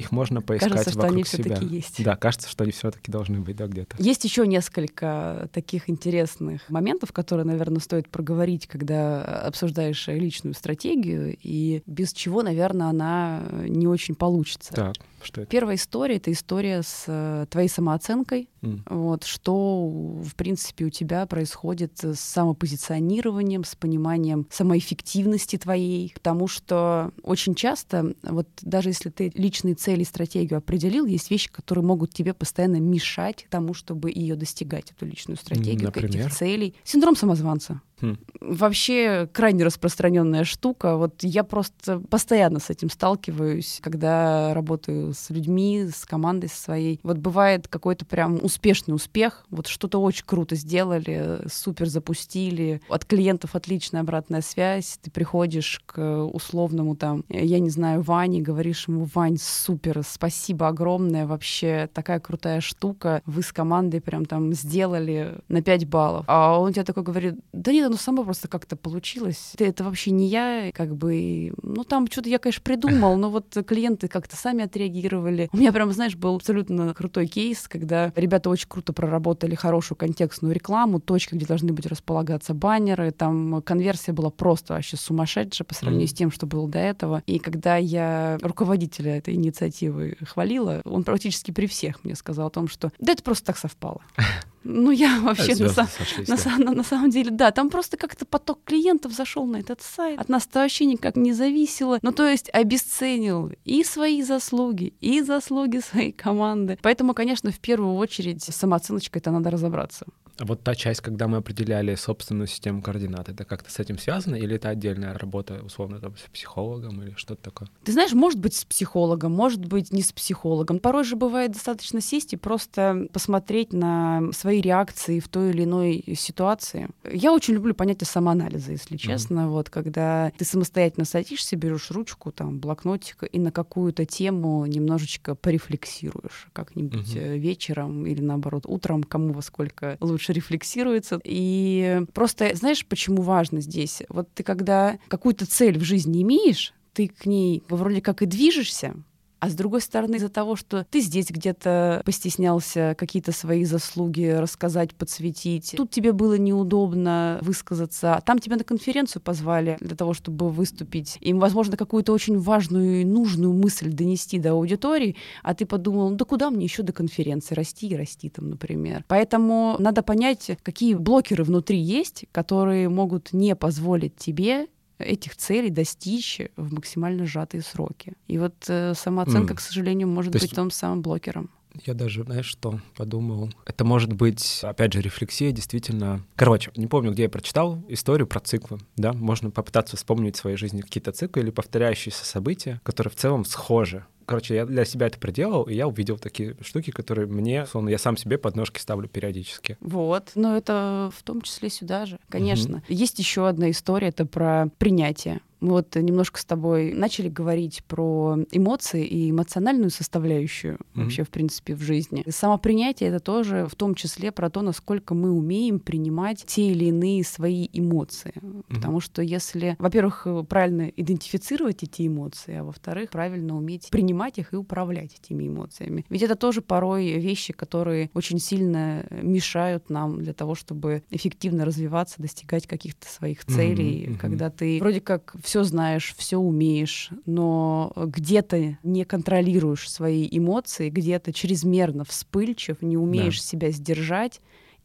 Speaker 2: их можно поискать
Speaker 1: кажется,
Speaker 2: вокруг
Speaker 1: что они
Speaker 2: себя.
Speaker 1: все-таки есть.
Speaker 2: Да, кажется, что они все-таки должны быть, да, где-то.
Speaker 1: Есть еще несколько таких интересных моментов, которые, наверное, стоит проговорить, когда обсуждаешь личную стратегию, и без чего, наверное, она не очень получится.
Speaker 2: Так, что это?
Speaker 1: Первая история — это история с э, твоей самооценкой,
Speaker 2: mm.
Speaker 1: вот, что, в принципе, у тебя происходит с самопозиционированием, с пониманием самоэффективности твоей, потому что очень часто, вот даже если ты личные цели и стратегию определил, есть вещи, которые могут тебе постоянно мешать тому, чтобы ее достигать, эту личную стратегию,
Speaker 2: Например?
Speaker 1: этих целей. Синдром самозванца. Хм. Вообще крайне распространенная штука. Вот я просто постоянно с этим сталкиваюсь, когда работаю с людьми, с командой своей. Вот бывает какой-то прям успешный успех, вот что-то очень круто сделали, супер запустили, от клиентов отличная обратная связь, ты приходишь к условному там, я не знаю, Ване, говоришь ему, Вань, супер, спасибо огромное, вообще такая крутая штука, вы с командой прям там сделали на 5 баллов. А он тебе такой говорит, да нет, ну само просто как-то получилось. Это вообще не я, как бы, ну там что-то я, конечно, придумал, но вот клиенты как-то сами отреагировали. У меня прям, знаешь, был абсолютно крутой кейс, когда ребята очень круто проработали хорошую контекстную рекламу, точка, где должны быть располагаться баннеры, там конверсия была просто вообще сумасшедшая по сравнению mm. с тем, что было до этого. И когда я руководителя этой инициативы хвалила, он практически при всех мне сказал о том, что да это просто так совпало. Ну, я вообще на, сошлись, на, да. на, на самом деле, да, там просто как-то поток клиентов зашел на этот сайт. От нас это вообще никак не зависело. Ну, то есть обесценил и свои заслуги, и заслуги своей команды. Поэтому, конечно, в первую очередь с самооценочкой это надо разобраться.
Speaker 2: Вот та часть, когда мы определяли собственную систему координат, это как-то с этим связано или это отдельная работа, условно, там, с психологом или что-то такое?
Speaker 1: Ты знаешь, может быть, с психологом, может быть, не с психологом. Порой же бывает достаточно сесть и просто посмотреть на свои реакции в той или иной ситуации. Я очень люблю понятие самоанализа, если честно. Mm-hmm. Вот когда ты самостоятельно садишься, берешь ручку, там, блокнотик и на какую-то тему немножечко порефлексируешь как-нибудь mm-hmm. вечером или, наоборот, утром, кому во сколько лучше дальше рефлексируется. И просто, знаешь, почему важно здесь? Вот ты когда какую-то цель в жизни имеешь, ты к ней вроде как и движешься, а с другой стороны, из-за того, что ты здесь где-то постеснялся какие-то свои заслуги рассказать, подсветить, тут тебе было неудобно высказаться, а там тебя на конференцию позвали для того, чтобы выступить. Им, возможно, какую-то очень важную и нужную мысль донести до аудитории, а ты подумал, ну да куда мне еще до конференции расти и расти там, например. Поэтому надо понять, какие блокеры внутри есть, которые могут не позволить тебе этих целей достичь в максимально сжатые сроки. И вот э, самооценка, mm. к сожалению, может То быть есть... том самым блокером.
Speaker 2: Я даже, знаешь, что подумал? Это может быть, опять же, рефлексия, действительно. Короче, не помню, где я прочитал историю про циклы, да? Можно попытаться вспомнить в своей жизни какие-то циклы или повторяющиеся события, которые в целом схожи Короче, я для себя это проделал, и я увидел такие штуки, которые мне, словно я сам себе подножки ставлю периодически.
Speaker 1: Вот. Но это в том числе сюда же, конечно. Mm-hmm. Есть еще одна история, это про принятие. Мы вот немножко с тобой начали говорить про эмоции и эмоциональную составляющую mm-hmm. вообще, в принципе, в жизни. И самопринятие — это тоже в том числе про то, насколько мы умеем принимать те или иные свои эмоции. Mm-hmm. Потому что если, во-первых, правильно идентифицировать эти эмоции, а во-вторых, правильно уметь принимать их и управлять этими эмоциями. Ведь это тоже порой вещи, которые очень сильно мешают нам для того, чтобы эффективно развиваться, достигать каких-то своих целей, mm-hmm. когда ты вроде как все знаешь, все умеешь, но где-то не контролируешь свои эмоции, где-то чрезмерно вспыльчив, не умеешь да. себя сдержать,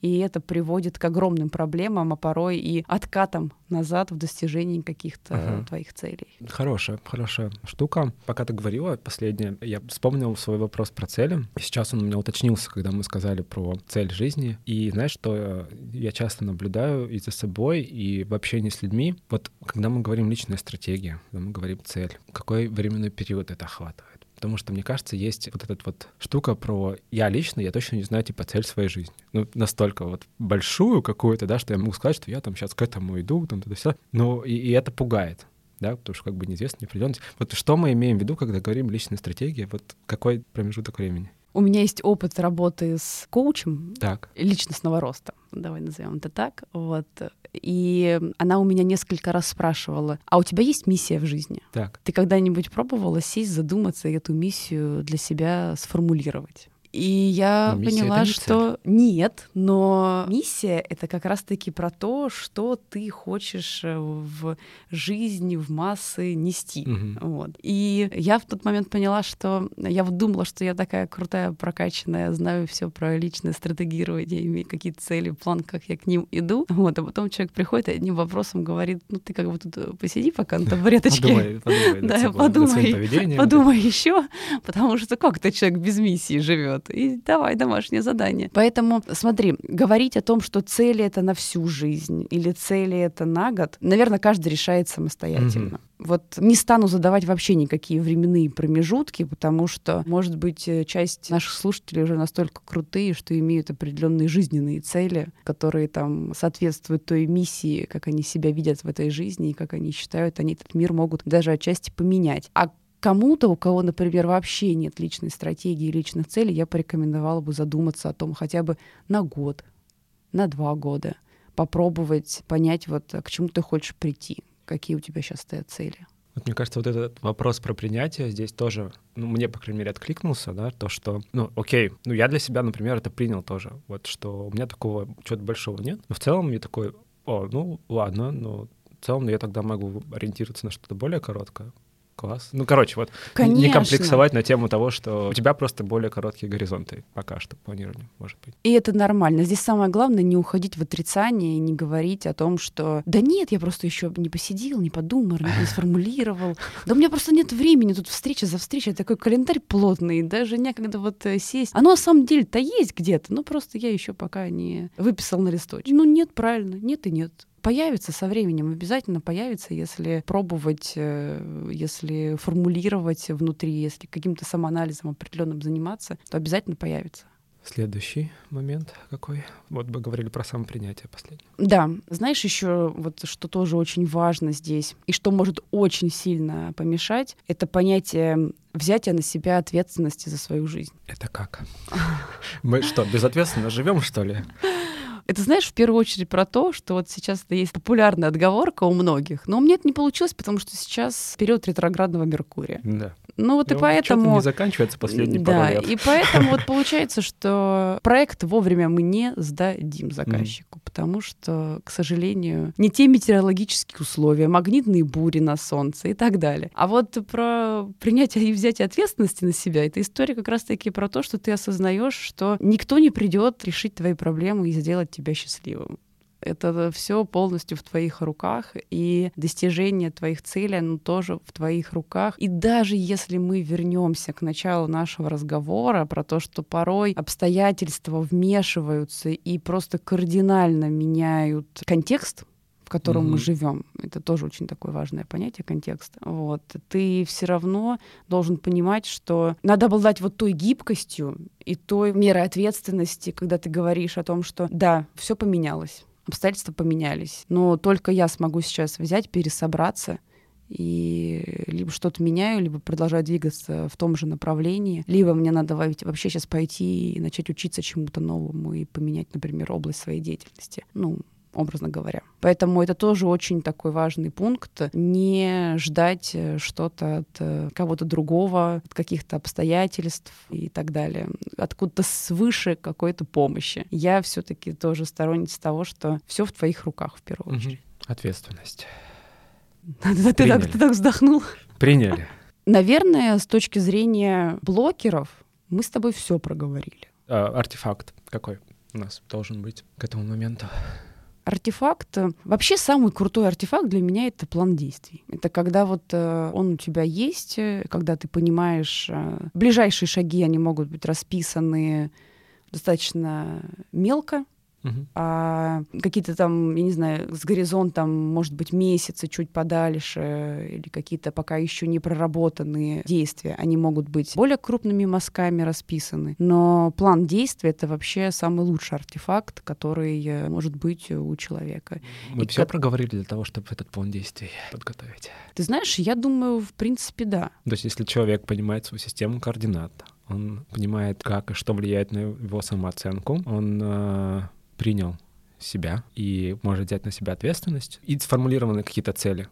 Speaker 1: и это приводит к огромным проблемам, а порой и откатам назад в достижении каких-то uh-huh. твоих целей.
Speaker 2: Хорошая, хорошая штука. Пока ты говорила последнее, я вспомнил свой вопрос про цели. Сейчас он у меня уточнился, когда мы сказали про цель жизни. И знаешь, что я часто наблюдаю и за собой, и в общении с людьми. Вот когда мы говорим личная стратегия, когда мы говорим цель, какой временной период это охватывает? Потому что, мне кажется, есть вот эта вот штука про я лично, я точно не знаю, типа, цель своей жизни. Ну, настолько вот большую какую-то, да, что я могу сказать, что я там сейчас к этому иду, там, туда все. Но и, и это пугает да, потому что как бы неизвестно, не определенность. Вот что мы имеем в виду, когда говорим личная стратегия, вот какой промежуток времени?
Speaker 1: У меня есть опыт работы с коучем
Speaker 2: так.
Speaker 1: личностного роста, давай назовем это так. Вот. И она у меня несколько раз спрашивала, а у тебя есть миссия в жизни?
Speaker 2: Так.
Speaker 1: Ты когда-нибудь пробовала сесть, задуматься и эту миссию для себя сформулировать? И я но поняла, не что цель. нет, но миссия это как раз-таки про то, что ты хочешь э, в жизни, в массы нести. Угу. Вот. И я в тот момент поняла, что я вот думала, что я такая крутая, прокачанная, знаю все про личное стратегирование, имею какие-то цели, план, как я к ним иду. Вот, а потом человек приходит и одним вопросом говорит, ну ты как бы тут э, посиди пока на табуреточке. Подумай, подумай, да, подумай, подумай еще, потому что как-то человек без миссии живет. Вот, и давай домашнее задание. Поэтому смотри, говорить о том, что цели это на всю жизнь или цели это на год, наверное, каждый решает самостоятельно. Mm-hmm. Вот не стану задавать вообще никакие временные промежутки, потому что, может быть, э, часть наших слушателей уже настолько крутые, что имеют определенные жизненные цели, которые там соответствуют той миссии, как они себя видят в этой жизни и как они считают, они этот мир могут даже отчасти поменять. А кому-то, у кого, например, вообще нет личной стратегии, личных целей, я порекомендовала бы задуматься о том хотя бы на год, на два года, попробовать понять, вот к чему ты хочешь прийти, какие у тебя сейчас стоят цели.
Speaker 2: Вот мне кажется, вот этот вопрос про принятие здесь тоже, ну, мне, по крайней мере, откликнулся, да, то, что, ну, окей, ну, я для себя, например, это принял тоже, вот, что у меня такого чего-то большого нет, но в целом мне такой, о, ну, ладно, ну, в целом я тогда могу ориентироваться на что-то более короткое, Класс. Ну, короче, вот Конечно. не комплексовать на тему того, что у тебя просто более короткие горизонты пока что планирования, может быть.
Speaker 1: И это нормально. Здесь самое главное не уходить в отрицание и не говорить о том, что да нет, я просто еще не посидел, не подумал, не сформулировал. Да у меня просто нет времени, тут встреча за встречей, такой календарь плотный, даже некогда вот э, сесть. Оно на самом деле-то есть где-то, но просто я еще пока не выписал на листочек. Ну нет, правильно, нет и нет появится со временем, обязательно появится, если пробовать, э, если формулировать внутри, если каким-то самоанализом определенным заниматься, то обязательно появится.
Speaker 2: Следующий момент какой? Вот бы говорили про самопринятие последнее.
Speaker 1: Да, знаешь, еще вот что тоже очень важно здесь, и что может очень сильно помешать, это понятие взятия на себя ответственности за свою жизнь.
Speaker 2: Это как? Мы что, безответственно живем, что ли?
Speaker 1: Это, знаешь, в первую очередь про то, что вот сейчас это есть популярная отговорка у многих, но у меня это не получилось, потому что сейчас период ретроградного Меркурия.
Speaker 2: Да.
Speaker 1: Ну вот и, и поэтому...
Speaker 2: не заканчивается последний
Speaker 1: да,
Speaker 2: пару лет.
Speaker 1: и поэтому вот получается, что проект вовремя мы не сдадим заказчику. Потому что, к сожалению, не те метеорологические условия, магнитные бури на солнце и так далее. А вот про принятие и взятие ответственности на себя, эта история как раз-таки про то, что ты осознаешь, что никто не придет решить твои проблемы и сделать тебя счастливым. Это все полностью в твоих руках, и достижение твоих целей, оно тоже в твоих руках. И даже если мы вернемся к началу нашего разговора про то, что порой обстоятельства вмешиваются и просто кардинально меняют контекст, в котором mm-hmm. мы живем. Это тоже очень такое важное понятие контекста. Вот. Ты все равно должен понимать, что надо обладать вот той гибкостью и той мерой ответственности, когда ты говоришь о том, что да, все поменялось обстоятельства поменялись. Но только я смогу сейчас взять, пересобраться и либо что-то меняю, либо продолжаю двигаться в том же направлении, либо мне надо вообще сейчас пойти и начать учиться чему-то новому и поменять, например, область своей деятельности. Ну, образно говоря. Поэтому это тоже очень такой важный пункт. Не ждать э, что-то от э, кого-то другого, от каких-то обстоятельств и так далее. Откуда-то свыше какой-то помощи. Я все-таки тоже сторонница того, что все в твоих руках в первую очередь.
Speaker 2: Ответственность.
Speaker 1: Ты так, ты так вздохнул.
Speaker 2: Приняли.
Speaker 1: Наверное, с точки зрения блокеров, мы с тобой все проговорили.
Speaker 2: А, артефакт какой у нас должен быть к этому моменту?
Speaker 1: Артефакт, вообще самый крутой артефакт для меня это план действий. Это когда вот э, он у тебя есть, э, когда ты понимаешь, э, ближайшие шаги, они могут быть расписаны достаточно мелко, а какие-то там, я не знаю, с горизонтом, может быть, месяцы чуть подальше, или какие-то пока еще не проработанные действия, они могут быть более крупными мазками расписаны. Но план действия — это вообще самый лучший артефакт, который э, может быть у человека.
Speaker 2: Мы И все как... проговорили для того, чтобы этот план действий подготовить.
Speaker 1: Ты знаешь, я думаю, в принципе, да.
Speaker 2: То есть если человек понимает свою систему координат, он понимает, как и что влияет на его самооценку, он э, принял себя и может взять на себя ответственность. И сформулированы какие-то цели,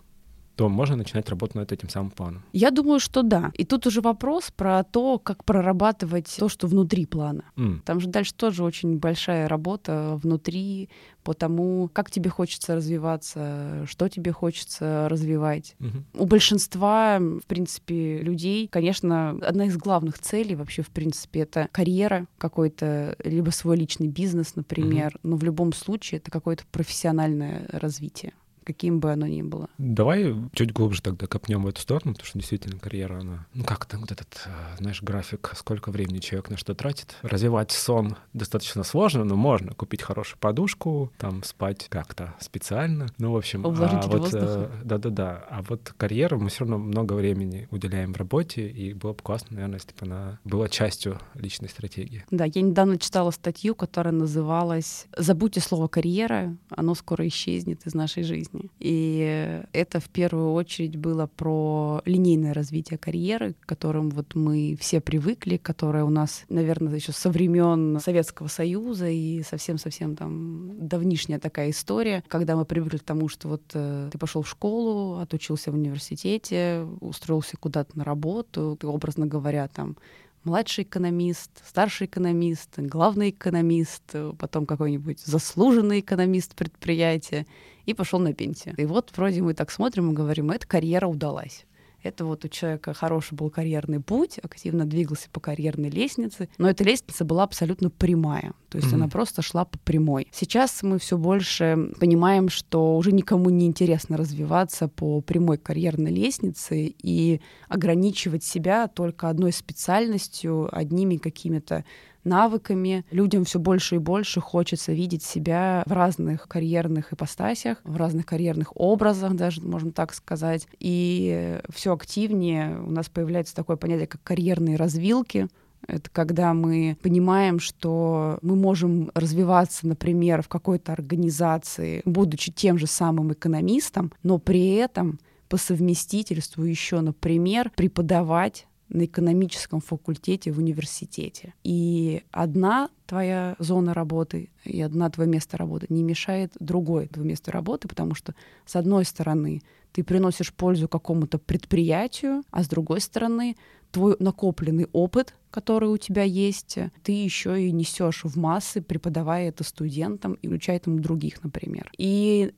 Speaker 2: то можно начинать работать над этим самым планом.
Speaker 1: Я думаю, что да. И тут уже вопрос про то, как прорабатывать то, что внутри плана. Mm. Там же дальше тоже очень большая работа внутри по тому, как тебе хочется развиваться, что тебе хочется развивать. Mm-hmm. У большинства, в принципе, людей, конечно, одна из главных целей вообще, в принципе, это карьера какой-то, либо свой личный бизнес, например. Mm-hmm. Но в любом случае это какое-то профессиональное развитие каким бы оно ни было.
Speaker 2: Давай чуть глубже тогда копнем в эту сторону, потому что действительно карьера, она... Ну как там вот этот, э, знаешь, график, сколько времени человек на что тратит. Развивать сон достаточно сложно, но можно купить хорошую подушку, там спать как-то специально. Ну, в общем...
Speaker 1: Увлажнитель а вот,
Speaker 2: э, Да-да-да. А вот карьеру мы все равно много времени уделяем в работе, и было бы классно, наверное, если бы она была частью личной стратегии.
Speaker 1: Да, я недавно читала статью, которая называлась «Забудьте слово «карьера», оно скоро исчезнет из нашей жизни». И это в первую очередь было про линейное развитие карьеры, к которым вот мы все привыкли, которое у нас, наверное, еще со времен Советского Союза и совсем-совсем там давнишняя такая история, когда мы привыкли к тому, что вот э, ты пошел в школу, отучился в университете, устроился куда-то на работу, ты, образно говоря, там младший экономист, старший экономист, главный экономист, потом какой-нибудь заслуженный экономист предприятия, и пошел на пенсию. И вот вроде мы так смотрим и говорим, эта карьера удалась. Это вот у человека хороший был карьерный путь, активно двигался по карьерной лестнице, но эта лестница была абсолютно прямая, то есть mm-hmm. она просто шла по прямой. Сейчас мы все больше понимаем, что уже никому не интересно развиваться по прямой карьерной лестнице и ограничивать себя только одной специальностью, одними какими-то навыками. Людям все больше и больше хочется видеть себя в разных карьерных ипостасях, в разных карьерных образах, даже можно так сказать. И все активнее у нас появляется такое понятие, как карьерные развилки. Это когда мы понимаем, что мы можем развиваться, например, в какой-то организации, будучи тем же самым экономистом, но при этом по совместительству еще, например, преподавать на экономическом факультете в университете. И одна твоя зона работы и одна твое место работы не мешает другой твое место работы, потому что, с одной стороны, ты приносишь пользу какому-то предприятию, а с другой стороны, твой накопленный опыт, который у тебя есть, ты еще и несешь в массы, преподавая это студентам и учая этому других, например. И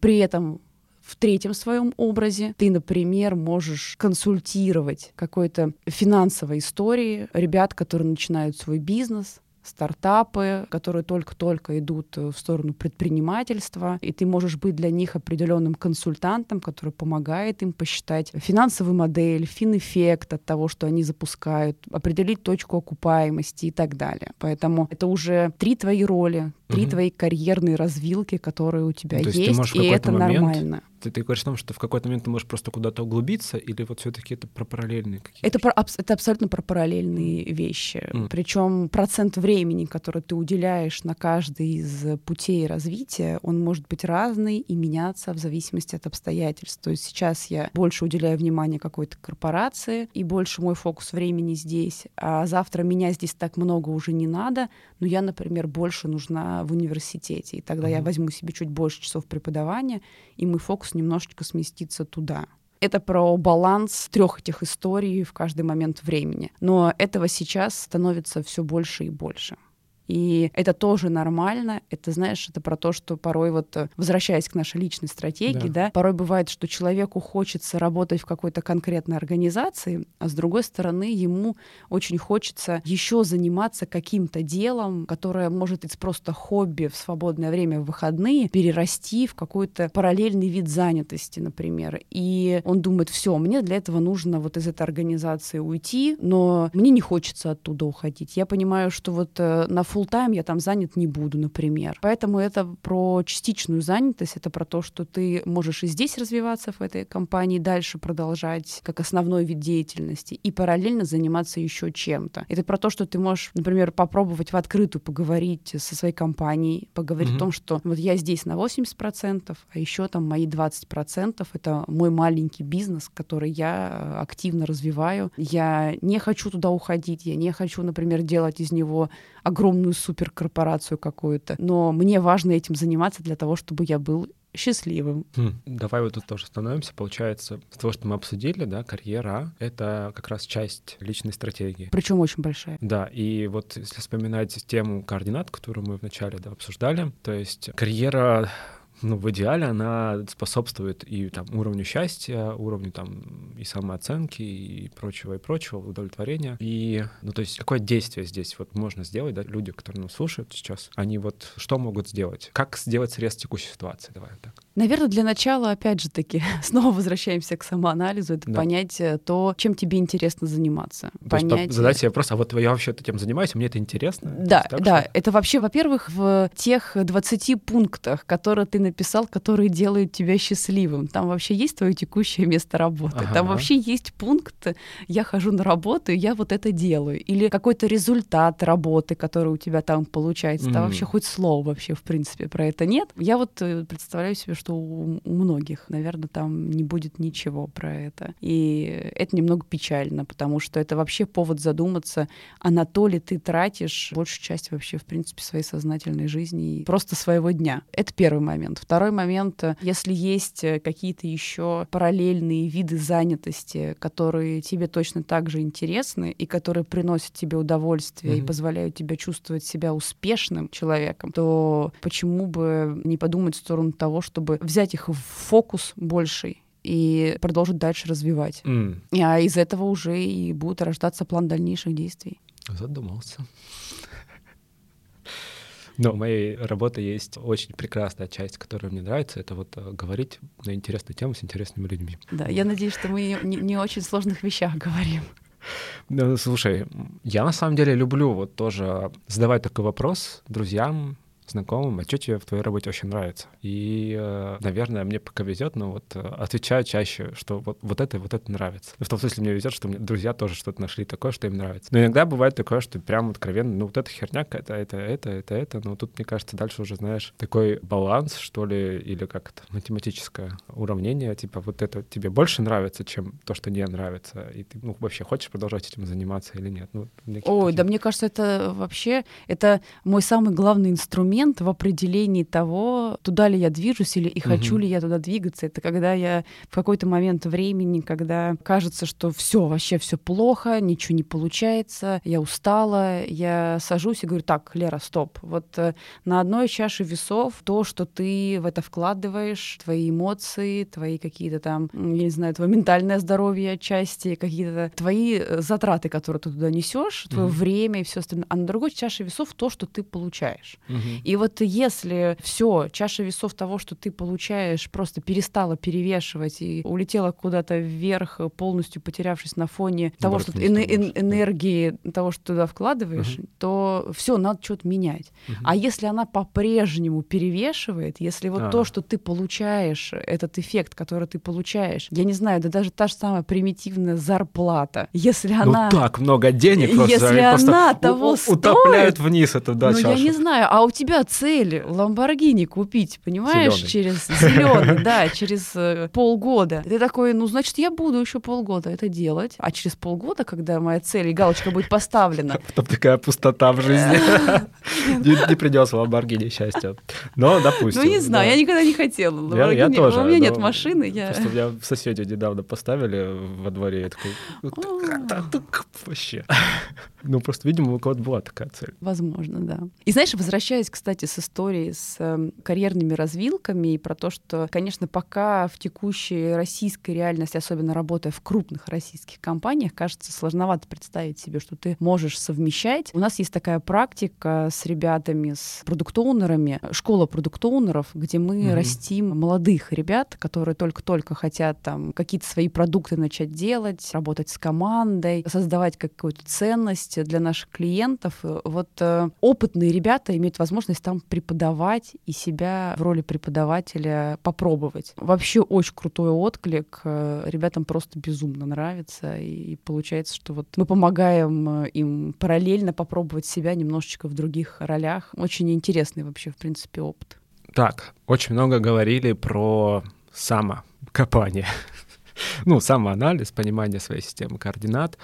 Speaker 1: при этом в третьем своем образе ты, например, можешь консультировать какой-то финансовой истории ребят, которые начинают свой бизнес, стартапы, которые только-только идут в сторону предпринимательства, и ты можешь быть для них определенным консультантом, который помогает им посчитать финансовую модель, фин-эффект от того, что они запускают, определить точку окупаемости и так далее. Поэтому это уже три твои роли, три угу. твои карьерные развилки, которые у тебя
Speaker 2: То
Speaker 1: есть,
Speaker 2: есть
Speaker 1: и это
Speaker 2: момент...
Speaker 1: нормально
Speaker 2: ты, ты говоришь о том, что в какой-то момент ты можешь просто куда-то углубиться, или вот все-таки это про параллельные какие-то?
Speaker 1: Это, про, это абсолютно про параллельные вещи. Mm. Причем процент времени, который ты уделяешь на каждый из путей развития, он может быть разный и меняться в зависимости от обстоятельств. То есть сейчас я больше уделяю внимание какой-то корпорации, и больше мой фокус времени здесь, а завтра меня здесь так много уже не надо, но я, например, больше нужна в университете, и тогда mm-hmm. я возьму себе чуть больше часов преподавания, и мой фокус немножечко сместиться туда. Это про баланс трех этих историй в каждый момент времени. Но этого сейчас становится все больше и больше. И это тоже нормально. Это, знаешь, это про то, что порой вот, э, возвращаясь к нашей личной стратегии, да. да, порой бывает, что человеку хочется работать в какой-то конкретной организации, а с другой стороны, ему очень хочется еще заниматься каким-то делом, которое может быть просто хобби в свободное время, в выходные, перерасти в какой-то параллельный вид занятости, например. И он думает, все, мне для этого нужно вот из этой организации уйти, но мне не хочется оттуда уходить. Я понимаю, что вот э, на full time я там занят не буду, например. Поэтому это про частичную занятость, это про то, что ты можешь и здесь развиваться в этой компании, дальше продолжать как основной вид деятельности и параллельно заниматься еще чем-то. Это про то, что ты можешь, например, попробовать в открытую поговорить со своей компанией, поговорить mm-hmm. о том, что вот я здесь на 80%, а еще там мои 20% это мой маленький бизнес, который я активно развиваю. Я не хочу туда уходить, я не хочу, например, делать из него огромную суперкорпорацию какую-то. Но мне важно этим заниматься для того, чтобы я был счастливым.
Speaker 2: Хм, давай вот тут тоже становимся. Получается, с того, что мы обсудили, да, карьера — это как раз часть личной стратегии.
Speaker 1: Причем очень большая.
Speaker 2: Да, и вот если вспоминать тему координат, которую мы вначале да, обсуждали, то есть карьера ну, в идеале она способствует и там уровню счастья, уровню там и самооценки, и прочего, и прочего, удовлетворения. И, ну, то есть какое действие здесь вот можно сделать, да, люди, которые нас слушают сейчас, они вот что могут сделать? Как сделать срез текущей ситуации? Давай так.
Speaker 1: Наверное, для начала, опять же таки, снова возвращаемся к самоанализу, это да. понять то, чем тебе интересно заниматься.
Speaker 2: То
Speaker 1: понять...
Speaker 2: есть задать себе вопрос, а вот я вообще этим занимаюсь, мне это интересно?
Speaker 1: Да, так, да. Что? Это вообще, во-первых, в тех 20 пунктах, которые ты написал, которые делают тебя счастливым. Там вообще есть твое текущее место работы. Ага. Там вообще есть пункт «я хожу на работу, и я вот это делаю». Или какой-то результат работы, который у тебя там получается. Mm. Там вообще хоть слово вообще, в принципе, про это нет. Я вот э, представляю себе, что у, у многих, наверное, там не будет ничего про это. И это немного печально, потому что это вообще повод задуматься, а на то ли ты тратишь большую часть вообще, в принципе, своей сознательной жизни и просто своего дня. Это первый момент. Второй момент, если есть какие-то еще параллельные виды занятости, которые тебе точно так же интересны и которые приносят тебе удовольствие mm-hmm. и позволяют тебе чувствовать себя успешным человеком, то почему бы не подумать в сторону того, чтобы чтобы взять их в фокус больший и продолжить дальше развивать. Mm. А из этого уже и будет рождаться план дальнейших действий.
Speaker 2: Задумался. Но у моей работы есть очень прекрасная часть, которая мне нравится, это вот э, говорить на интересные темы с интересными людьми.
Speaker 1: Да, я надеюсь, что мы не, не очень сложных вещах говорим.
Speaker 2: Ну, слушай, я на самом деле люблю вот тоже задавать такой вопрос друзьям, знакомым, а что тебе в твоей работе очень нравится? И, э, наверное, мне пока везет, но вот э, отвечаю чаще, что вот, вот это и вот это нравится. В том смысле мне везет, что мне друзья тоже что-то нашли такое, что им нравится. Но иногда бывает такое, что прям откровенно, ну вот эта херня, это, это, это, это, это, но тут, мне кажется, дальше уже, знаешь, такой баланс, что ли, или как это, математическое уравнение, типа вот это тебе больше нравится, чем то, что не нравится, и ты, ну, вообще хочешь продолжать этим заниматься или нет? Ну,
Speaker 1: Ой, да мне кажется, это вообще, это мой самый главный инструмент момент в определении того, туда ли я движусь или и хочу ли я туда двигаться. Это когда я в какой-то момент времени, когда кажется, что все вообще все плохо, ничего не получается, я устала, я сажусь и говорю, так, Лера, стоп. Вот э, на одной чаше весов то, что ты в это вкладываешь, твои эмоции, твои какие-то там, я не знаю, твое ментальное здоровье отчасти, какие-то твои э, затраты, которые ты туда несешь, твое mm-hmm. время и все остальное. А на другой чаше весов то, что ты получаешь. Mm-hmm. И вот если все, чаша весов того, что ты получаешь, просто перестала перевешивать и улетела куда-то вверх, полностью потерявшись на фоне того, что эн- эн- энергии того, что туда вкладываешь, угу. то все, надо что-то менять. Угу. А если она по-прежнему перевешивает, если вот а. то, что ты получаешь, этот эффект, который ты получаешь, я не знаю, да даже та же самая примитивная зарплата, если ну, она...
Speaker 2: Ну так много денег
Speaker 1: просто, если она того стоит,
Speaker 2: утопляют вниз эту да,
Speaker 1: Ну
Speaker 2: чашу.
Speaker 1: я не знаю, а у тебя цель Ламборгини купить, понимаешь, зелёный. через зеленый, да, через э, полгода. Ты такой, ну, значит, я буду еще полгода это делать. А через полгода, когда моя цель и галочка будет поставлена...
Speaker 2: Потом такая пустота в жизни. Не придется Ламборгини счастья. Но, допустим.
Speaker 1: Ну, не знаю, я никогда не хотела. Тоже. У меня нет машины.
Speaker 2: Просто меня соседи недавно поставили во дворе. Я такой, «А, вообще. Ну, просто, видимо, у кого-то была такая цель.
Speaker 1: Возможно, да. И знаешь, возвращаясь, кстати, кстати, с историей с э, карьерными развилками и про то, что, конечно, пока в текущей российской реальности, особенно работая в крупных российских компаниях, кажется сложновато представить себе, что ты можешь совмещать. У нас есть такая практика с ребятами, с продуктоунерами, школа продуктоунеров, где мы угу. растим молодых ребят, которые только-только хотят там какие-то свои продукты начать делать, работать с командой, создавать какую-то ценность для наших клиентов. Вот э, опытные ребята имеют возможность там преподавать и себя в роли преподавателя попробовать. Вообще очень крутой отклик. Э, ребятам просто безумно нравится. И получается, что вот мы помогаем э, им параллельно попробовать себя немножечко в других ролях. Очень интересный вообще, в принципе, опыт.
Speaker 2: Так, очень много говорили про самокопание. ну, самоанализ, понимание своей системы координат.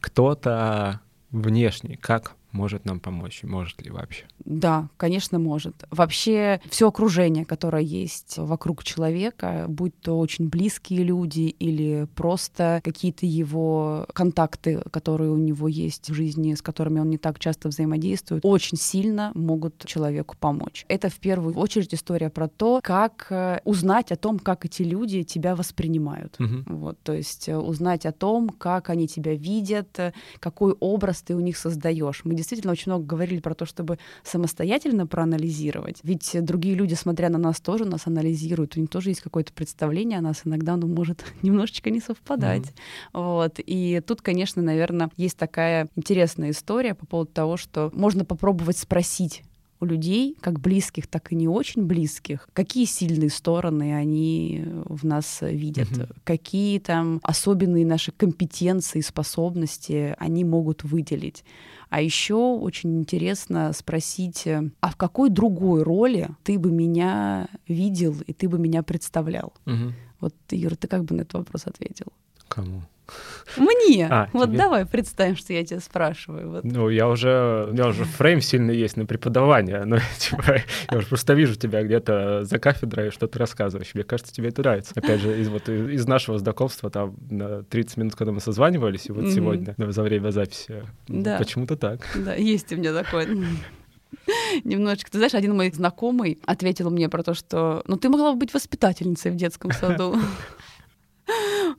Speaker 2: Кто-то внешний, как может нам помочь, может ли вообще?
Speaker 1: Да, конечно, может. Вообще все окружение, которое есть вокруг человека, будь то очень близкие люди или просто какие-то его контакты, которые у него есть в жизни, с которыми он не так часто взаимодействует, очень сильно могут человеку помочь. Это в первую очередь история про то, как э, узнать о том, как эти люди тебя воспринимают. Угу. Вот, то есть э, узнать о том, как они тебя видят, какой образ ты у них создаешь. Мы действительно очень много говорили про то, чтобы самостоятельно проанализировать. Ведь другие люди, смотря на нас, тоже нас анализируют. У них тоже есть какое-то представление о нас. Иногда оно может немножечко не совпадать. Mm-hmm. Вот. И тут, конечно, наверное, есть такая интересная история по поводу того, что можно попробовать спросить у людей, как близких, так и не очень близких, какие сильные стороны они в нас видят, uh-huh. какие там особенные наши компетенции, способности они могут выделить. А еще очень интересно спросить, а в какой другой роли ты бы меня видел и ты бы меня представлял? Uh-huh. Вот, Юра, ты как бы на этот вопрос ответил?
Speaker 2: Кому?
Speaker 1: Мне. А, вот тебе? давай представим, что я тебя спрашиваю. Вот.
Speaker 2: Ну, я уже, у меня уже фрейм сильно есть на преподавание. Ну, типа, я уже просто вижу тебя где-то за кафедрой, что ты рассказываешь. Мне кажется, тебе это нравится. Опять же, из, вот, из нашего знакомства, там, на 30 минут, когда мы созванивались, и вот mm-hmm. сегодня, за время записи, да. почему-то так.
Speaker 1: Да, есть у меня такое немножечко. Ты знаешь, один мой знакомый ответил мне про то, что ну ты могла бы быть воспитательницей в детском саду.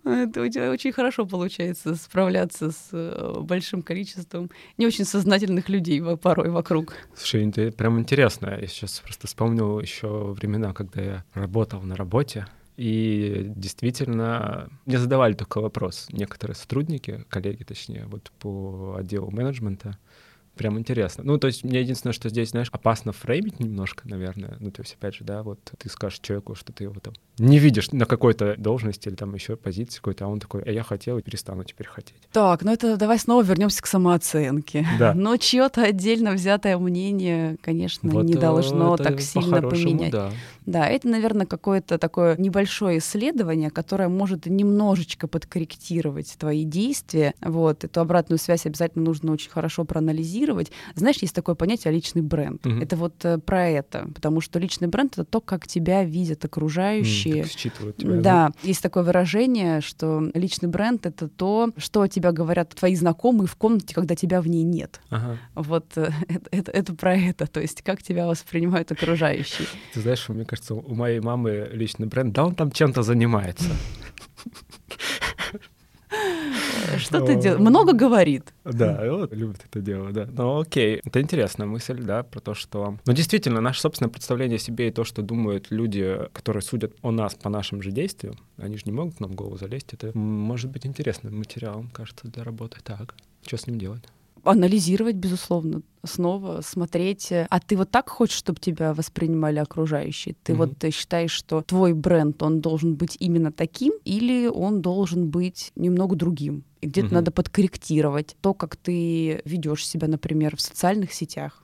Speaker 1: Это у тебя очень хорошо получается справляться с э, большим количеством не очень сознательных людей порой вокруг.
Speaker 2: Слушай, это прям интересно. Я сейчас просто вспомнил еще времена, когда я работал на работе. И действительно, мне задавали такой вопрос некоторые сотрудники, коллеги точнее, вот по отделу менеджмента, прям интересно. Ну, то есть мне единственное, что здесь, знаешь, опасно фреймить немножко, наверное. Ну, то есть, опять же, да, вот ты скажешь человеку, что ты его там не видишь на какой-то должности или там еще позиции какой-то, а он такой, а я хотел и перестану теперь хотеть.
Speaker 1: Так, ну это давай снова вернемся к самооценке.
Speaker 2: Да.
Speaker 1: Но чье-то отдельно взятое мнение, конечно, вот не должно так сильно поменять.
Speaker 2: Да.
Speaker 1: да, это, наверное, какое-то такое небольшое исследование, которое может немножечко подкорректировать твои действия. Вот, эту обратную связь обязательно нужно очень хорошо проанализировать. Знаешь, есть такое понятие личный бренд. Угу. Это вот э, про это, потому что личный бренд — это то, как тебя видят окружающие, вещи.
Speaker 2: считывают тебя.
Speaker 1: Да. да, есть такое выражение, что личный бренд — это то, что тебя говорят твои знакомые в комнате, когда тебя в ней нет.
Speaker 2: Ага.
Speaker 1: Вот э, это, это, это про это, то есть как тебя воспринимают окружающие.
Speaker 2: Ты знаешь, мне кажется, у моей мамы личный бренд, да, он там чем-то занимается.
Speaker 1: Что ты делаешь? Много говорит.
Speaker 2: Да, вот любит это дело, да. Ну окей, это интересная мысль, да, про то, что... Ну действительно, наше собственное представление о себе и то, что думают люди, которые судят о нас по нашим же действиям, они же не могут нам в голову залезть, это может быть интересным материалом, кажется, для работы. Так, что с ним делать?
Speaker 1: Анализировать, безусловно, снова смотреть. А ты вот так хочешь, чтобы тебя воспринимали окружающие? Ты mm-hmm. вот ты считаешь, что твой бренд, он должен быть именно таким, или он должен быть немного другим? И где-то mm-hmm. надо подкорректировать то, как ты ведешь себя, например, в социальных сетях,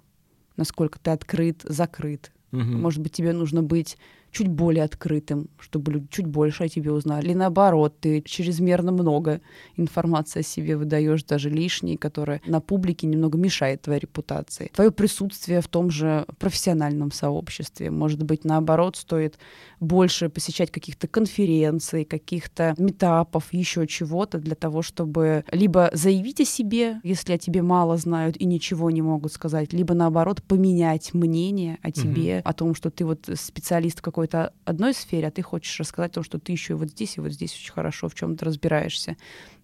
Speaker 1: насколько ты открыт, закрыт. Mm-hmm. Может быть, тебе нужно быть чуть более открытым, чтобы люди чуть больше о тебе узнали. Или наоборот, ты чрезмерно много информации о себе выдаешь, даже лишней, которая на публике немного мешает твоей репутации. Твое присутствие в том же профессиональном сообществе. Может быть, наоборот, стоит больше посещать каких-то конференций, каких-то метапов, еще чего-то для того, чтобы либо заявить о себе, если о тебе мало знают и ничего не могут сказать, либо наоборот поменять мнение о тебе, угу. о том, что ты вот специалист в какой какой-то одной сфере, а ты хочешь рассказать о том, что ты еще и вот здесь, и вот здесь очень хорошо в чем-то разбираешься.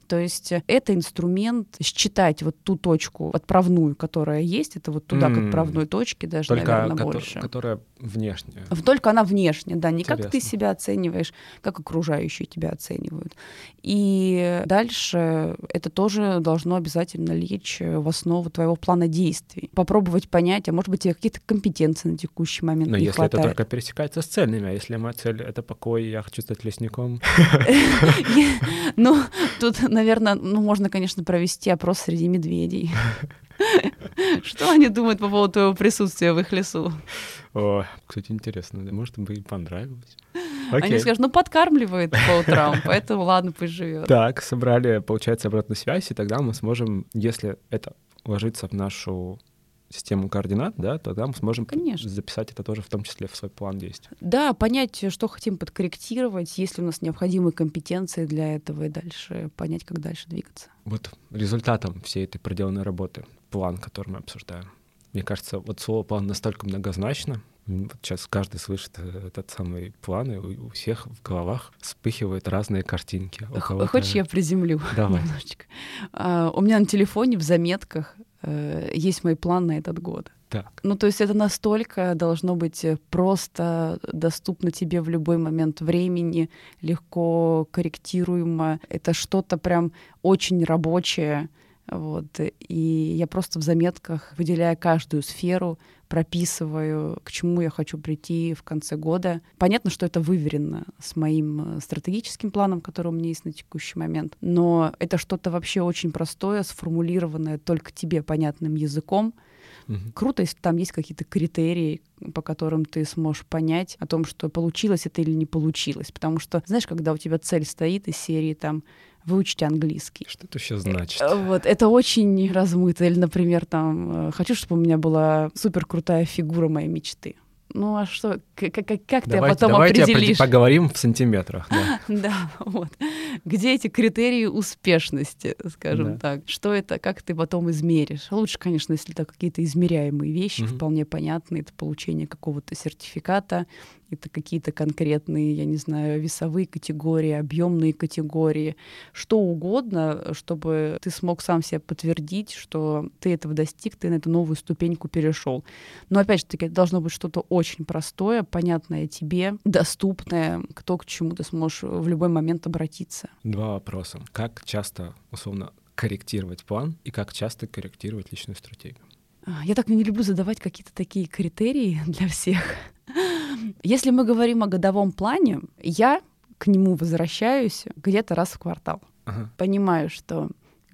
Speaker 1: То есть э, это инструмент считать вот ту точку отправную, которая есть, это вот туда, mm. к отправной точке даже,
Speaker 2: Только
Speaker 1: наверное,
Speaker 2: ко-
Speaker 1: больше.
Speaker 2: Которая внешняя.
Speaker 1: Только она внешняя, да, не Интересно. как ты себя оцениваешь, как окружающие тебя оценивают. И дальше это тоже должно обязательно лечь в основу твоего плана действий. Попробовать понять, а может быть, тебе какие-то компетенции на текущий момент
Speaker 2: Но
Speaker 1: не
Speaker 2: если
Speaker 1: хватает.
Speaker 2: это только пересекается с цельными, а если моя цель — это покой, я хочу стать лесником?
Speaker 1: Ну, тут наверное, ну, можно, конечно, провести опрос среди медведей. Что они думают по поводу твоего присутствия в их лесу?
Speaker 2: О, кстати, интересно. Может, им бы и понравилось.
Speaker 1: Окей. Они скажут, ну, подкармливает по утрам, поэтому ладно, пусть живет.
Speaker 2: Так, собрали, получается, обратную связь, и тогда мы сможем, если это ложится в нашу систему координат, да, тогда мы сможем
Speaker 1: Конечно.
Speaker 2: записать это тоже в том числе в свой план действий.
Speaker 1: Да, понять, что хотим подкорректировать, есть ли у нас необходимые компетенции для этого, и дальше понять, как дальше двигаться.
Speaker 2: Вот результатом всей этой проделанной работы, план, который мы обсуждаем. Мне кажется, вот слово план настолько многозначно, вот сейчас каждый слышит э, этот самый план, и у всех в головах вспыхивают разные картинки.
Speaker 1: Хочешь, я приземлю
Speaker 2: Давай.
Speaker 1: немножечко? А, у меня на телефоне в заметках э, есть мой план на этот год.
Speaker 2: Так.
Speaker 1: Ну, то есть это настолько должно быть э, просто доступно тебе в любой момент времени, легко корректируемо. Это что-то прям очень рабочее. Вот. И я просто в заметках выделяю каждую сферу, прописываю, к чему я хочу прийти в конце года. Понятно, что это выверено с моим стратегическим планом, который у меня есть на текущий момент, но это что-то вообще очень простое, сформулированное только тебе понятным языком, Угу. Круто, если там есть какие-то критерии, по которым ты сможешь понять о том, что получилось это или не получилось. Потому что, знаешь, когда у тебя цель стоит из серии там выучить английский.
Speaker 2: Что это еще значит?
Speaker 1: Э, вот, это очень размыто. Или, например, там, э, хочу, чтобы у меня была супер крутая фигура моей мечты. Ну а что, как, как, как ты давайте, потом
Speaker 2: давайте
Speaker 1: определишь?
Speaker 2: поговорим в сантиметрах. Да.
Speaker 1: да, вот. Где эти критерии успешности, скажем да. так? Что это, как ты потом измеришь? Лучше, конечно, если это какие-то измеряемые вещи, угу. вполне понятные, это получение какого-то сертификата, это какие-то конкретные, я не знаю, весовые категории, объемные категории, что угодно, чтобы ты смог сам себе подтвердить, что ты этого достиг, ты на эту новую ступеньку перешел. Но опять же таки, это должно быть что-то очень простое, понятное тебе, доступное, кто к чему ты сможешь в любой момент обратиться.
Speaker 2: Два вопроса. Как часто, условно, корректировать план и как часто корректировать личную стратегию?
Speaker 1: А, я так не люблю задавать какие-то такие критерии для всех. Если мы говорим о годовом плане, я к нему возвращаюсь где-то раз в квартал. Ага. Понимаю, что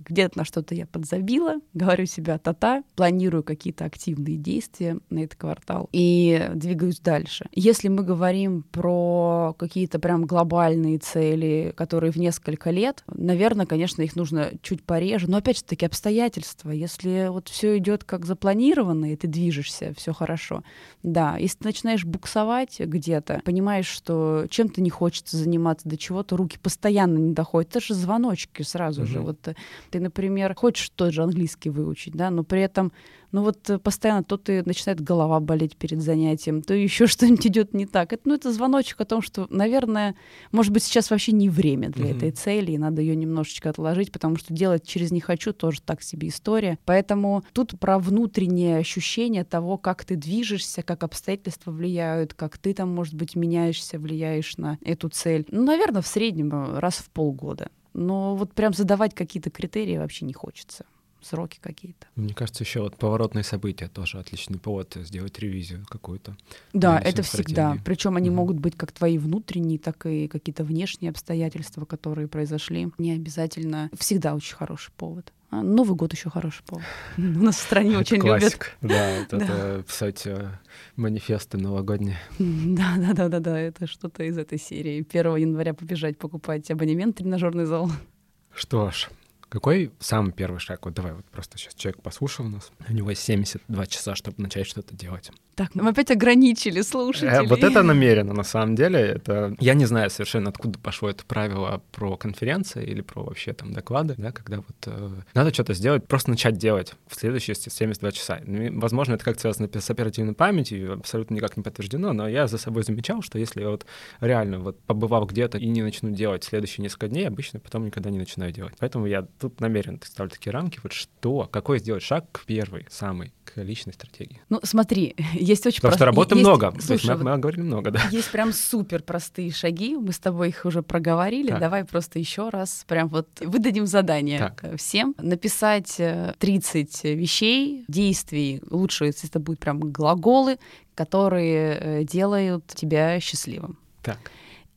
Speaker 1: где-то на что-то я подзабила, говорю себя та-та, планирую какие-то активные действия на этот квартал и двигаюсь дальше. Если мы говорим про какие-то прям глобальные цели, которые в несколько лет, наверное, конечно, их нужно чуть пореже, но опять же таки обстоятельства. Если вот все идет как запланировано, и ты движешься, все хорошо. Да, если ты начинаешь буксовать где-то, понимаешь, что чем-то не хочется заниматься, до чего-то руки постоянно не доходят, это же звоночки сразу mm-hmm. же. Вот ты, например, хочешь тот же английский выучить, да, но при этом, ну вот э, постоянно то ты начинает голова болеть перед занятием, то еще что-нибудь идет не так. Это, ну, это звоночек о том, что, наверное, может быть, сейчас вообще не время для mm-hmm. этой цели, и надо ее немножечко отложить, потому что делать через «не хочу» тоже так себе история. Поэтому тут про внутреннее ощущение того, как ты движешься, как обстоятельства влияют, как ты там, может быть, меняешься, влияешь на эту цель. Ну, наверное, в среднем э, раз в полгода. Но вот прям задавать какие-то критерии вообще не хочется сроки какие-то.
Speaker 2: Мне кажется, еще вот поворотные события тоже отличный повод сделать ревизию какую-то.
Speaker 1: Да, это всегда. Причем они угу. могут быть как твои внутренние, так и какие-то внешние обстоятельства, которые произошли. Не обязательно. Всегда очень хороший повод. А Новый год еще хороший повод. У нас в стране очень
Speaker 2: классик.
Speaker 1: любят.
Speaker 2: Да, это, да. это писать манифесты новогодние.
Speaker 1: Да, да, да, да, да, это что-то из этой серии. 1 января побежать покупать абонемент в тренажерный зал.
Speaker 2: Что ж, какой самый первый шаг? Вот давай, вот просто сейчас человек послушал нас, у него есть 72 часа, чтобы начать что-то делать.
Speaker 1: Так, мы опять ограничили слушателей.
Speaker 2: Э, вот это намеренно, на самом деле. Это... Я не знаю совершенно, откуда пошло это правило про конференции или про вообще там доклады, да, когда вот э, надо что-то сделать, просто начать делать в следующие 72 часа. Ну, возможно, это как-то связано с оперативной памятью, абсолютно никак не подтверждено, но я за собой замечал, что если я вот реально вот побывав где-то и не начну делать следующие несколько дней, обычно потом никогда не начинаю делать. Поэтому я тут намеренно ставлю такие рамки, вот что, какой сделать шаг к первой, самой, к личной стратегии.
Speaker 1: Ну, смотри, есть очень
Speaker 2: Потому
Speaker 1: что
Speaker 2: работы
Speaker 1: есть...
Speaker 2: много.
Speaker 1: Слушай,
Speaker 2: есть мы, мы говорили много, да.
Speaker 1: Есть прям супер простые шаги. Мы с тобой их уже проговорили. Так. Давай просто еще раз прям вот выдадим задание так. всем. Написать 30 э, вещей, действий. Лучше, если это будут прям глаголы, которые э, делают тебя счастливым.
Speaker 2: Так.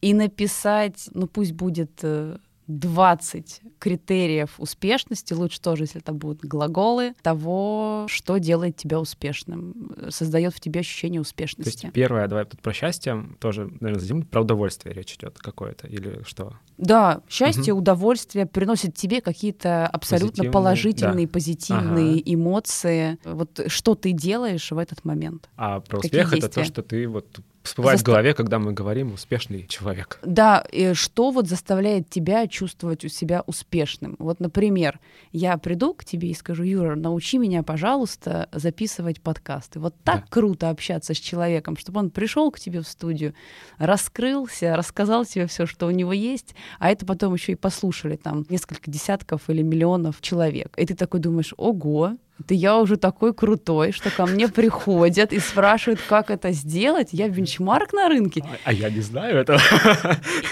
Speaker 1: И написать, ну пусть будет э, 20 критериев успешности, лучше тоже, если это будут глаголы, того, что делает тебя успешным, создает в тебе ощущение успешности.
Speaker 2: То есть первое, давай тут про счастье, тоже, наверное, зададим, про удовольствие речь идет какое-то, или что?
Speaker 1: Да, счастье, угу. удовольствие приносит тебе какие-то абсолютно позитивные, положительные, да. позитивные ага. эмоции. Вот что ты делаешь в этот момент?
Speaker 2: А про успех — это то, что ты вот всплывает Заста... в голове, когда мы говорим успешный человек.
Speaker 1: Да, и что вот заставляет тебя чувствовать у себя успешным? Вот, например, я приду к тебе и скажу, Юра, научи меня, пожалуйста, записывать подкасты. Вот так да. круто общаться с человеком, чтобы он пришел к тебе в студию, раскрылся, рассказал тебе все, что у него есть, а это потом еще и послушали там несколько десятков или миллионов человек. И ты такой думаешь, ого, Это я уже такой крутой, что ко мне приходят и спрашивают, как это сделать. Я бенчмарк на рынке.
Speaker 2: А, а я не знаю этого.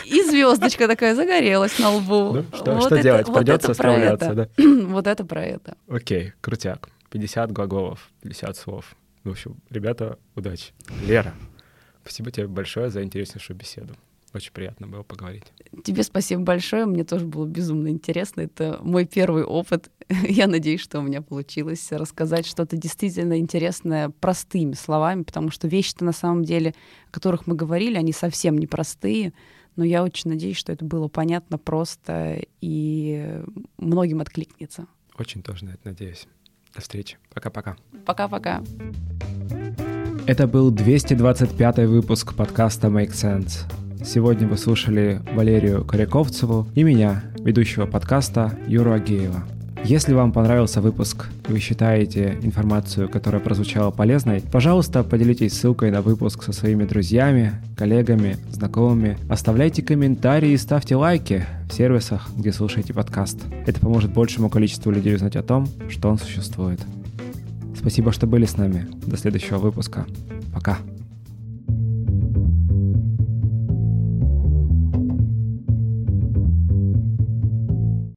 Speaker 1: И звездочка такая загорелась на лбу.
Speaker 2: Ну, что, вот что это, делать? Вот Придется справляться, да?
Speaker 1: Вот это про это.
Speaker 2: Окей, крутяк. 50 глаголов, 50 слов. В общем, ребята, удачи. Лера, спасибо тебе большое за интереснейшую беседу. Очень приятно было поговорить.
Speaker 1: Тебе спасибо большое. Мне тоже было безумно интересно. Это мой первый опыт. Я надеюсь, что у меня получилось рассказать что-то действительно интересное простыми словами, потому что вещи-то на самом деле, о которых мы говорили, они совсем непростые. Но я очень надеюсь, что это было понятно, просто и многим откликнется.
Speaker 2: Очень тоже на это надеюсь. До встречи. Пока-пока.
Speaker 1: Пока-пока.
Speaker 2: Это был 225 выпуск подкаста Make Sense. Сегодня вы слушали Валерию Коряковцеву и меня, ведущего подкаста Юру Агеева. Если вам понравился выпуск и вы считаете информацию, которая прозвучала полезной, пожалуйста, поделитесь ссылкой на выпуск со своими друзьями, коллегами, знакомыми. Оставляйте комментарии и ставьте лайки в сервисах, где слушаете подкаст. Это поможет большему количеству людей узнать о том, что он существует. Спасибо, что были с нами. До следующего выпуска. Пока.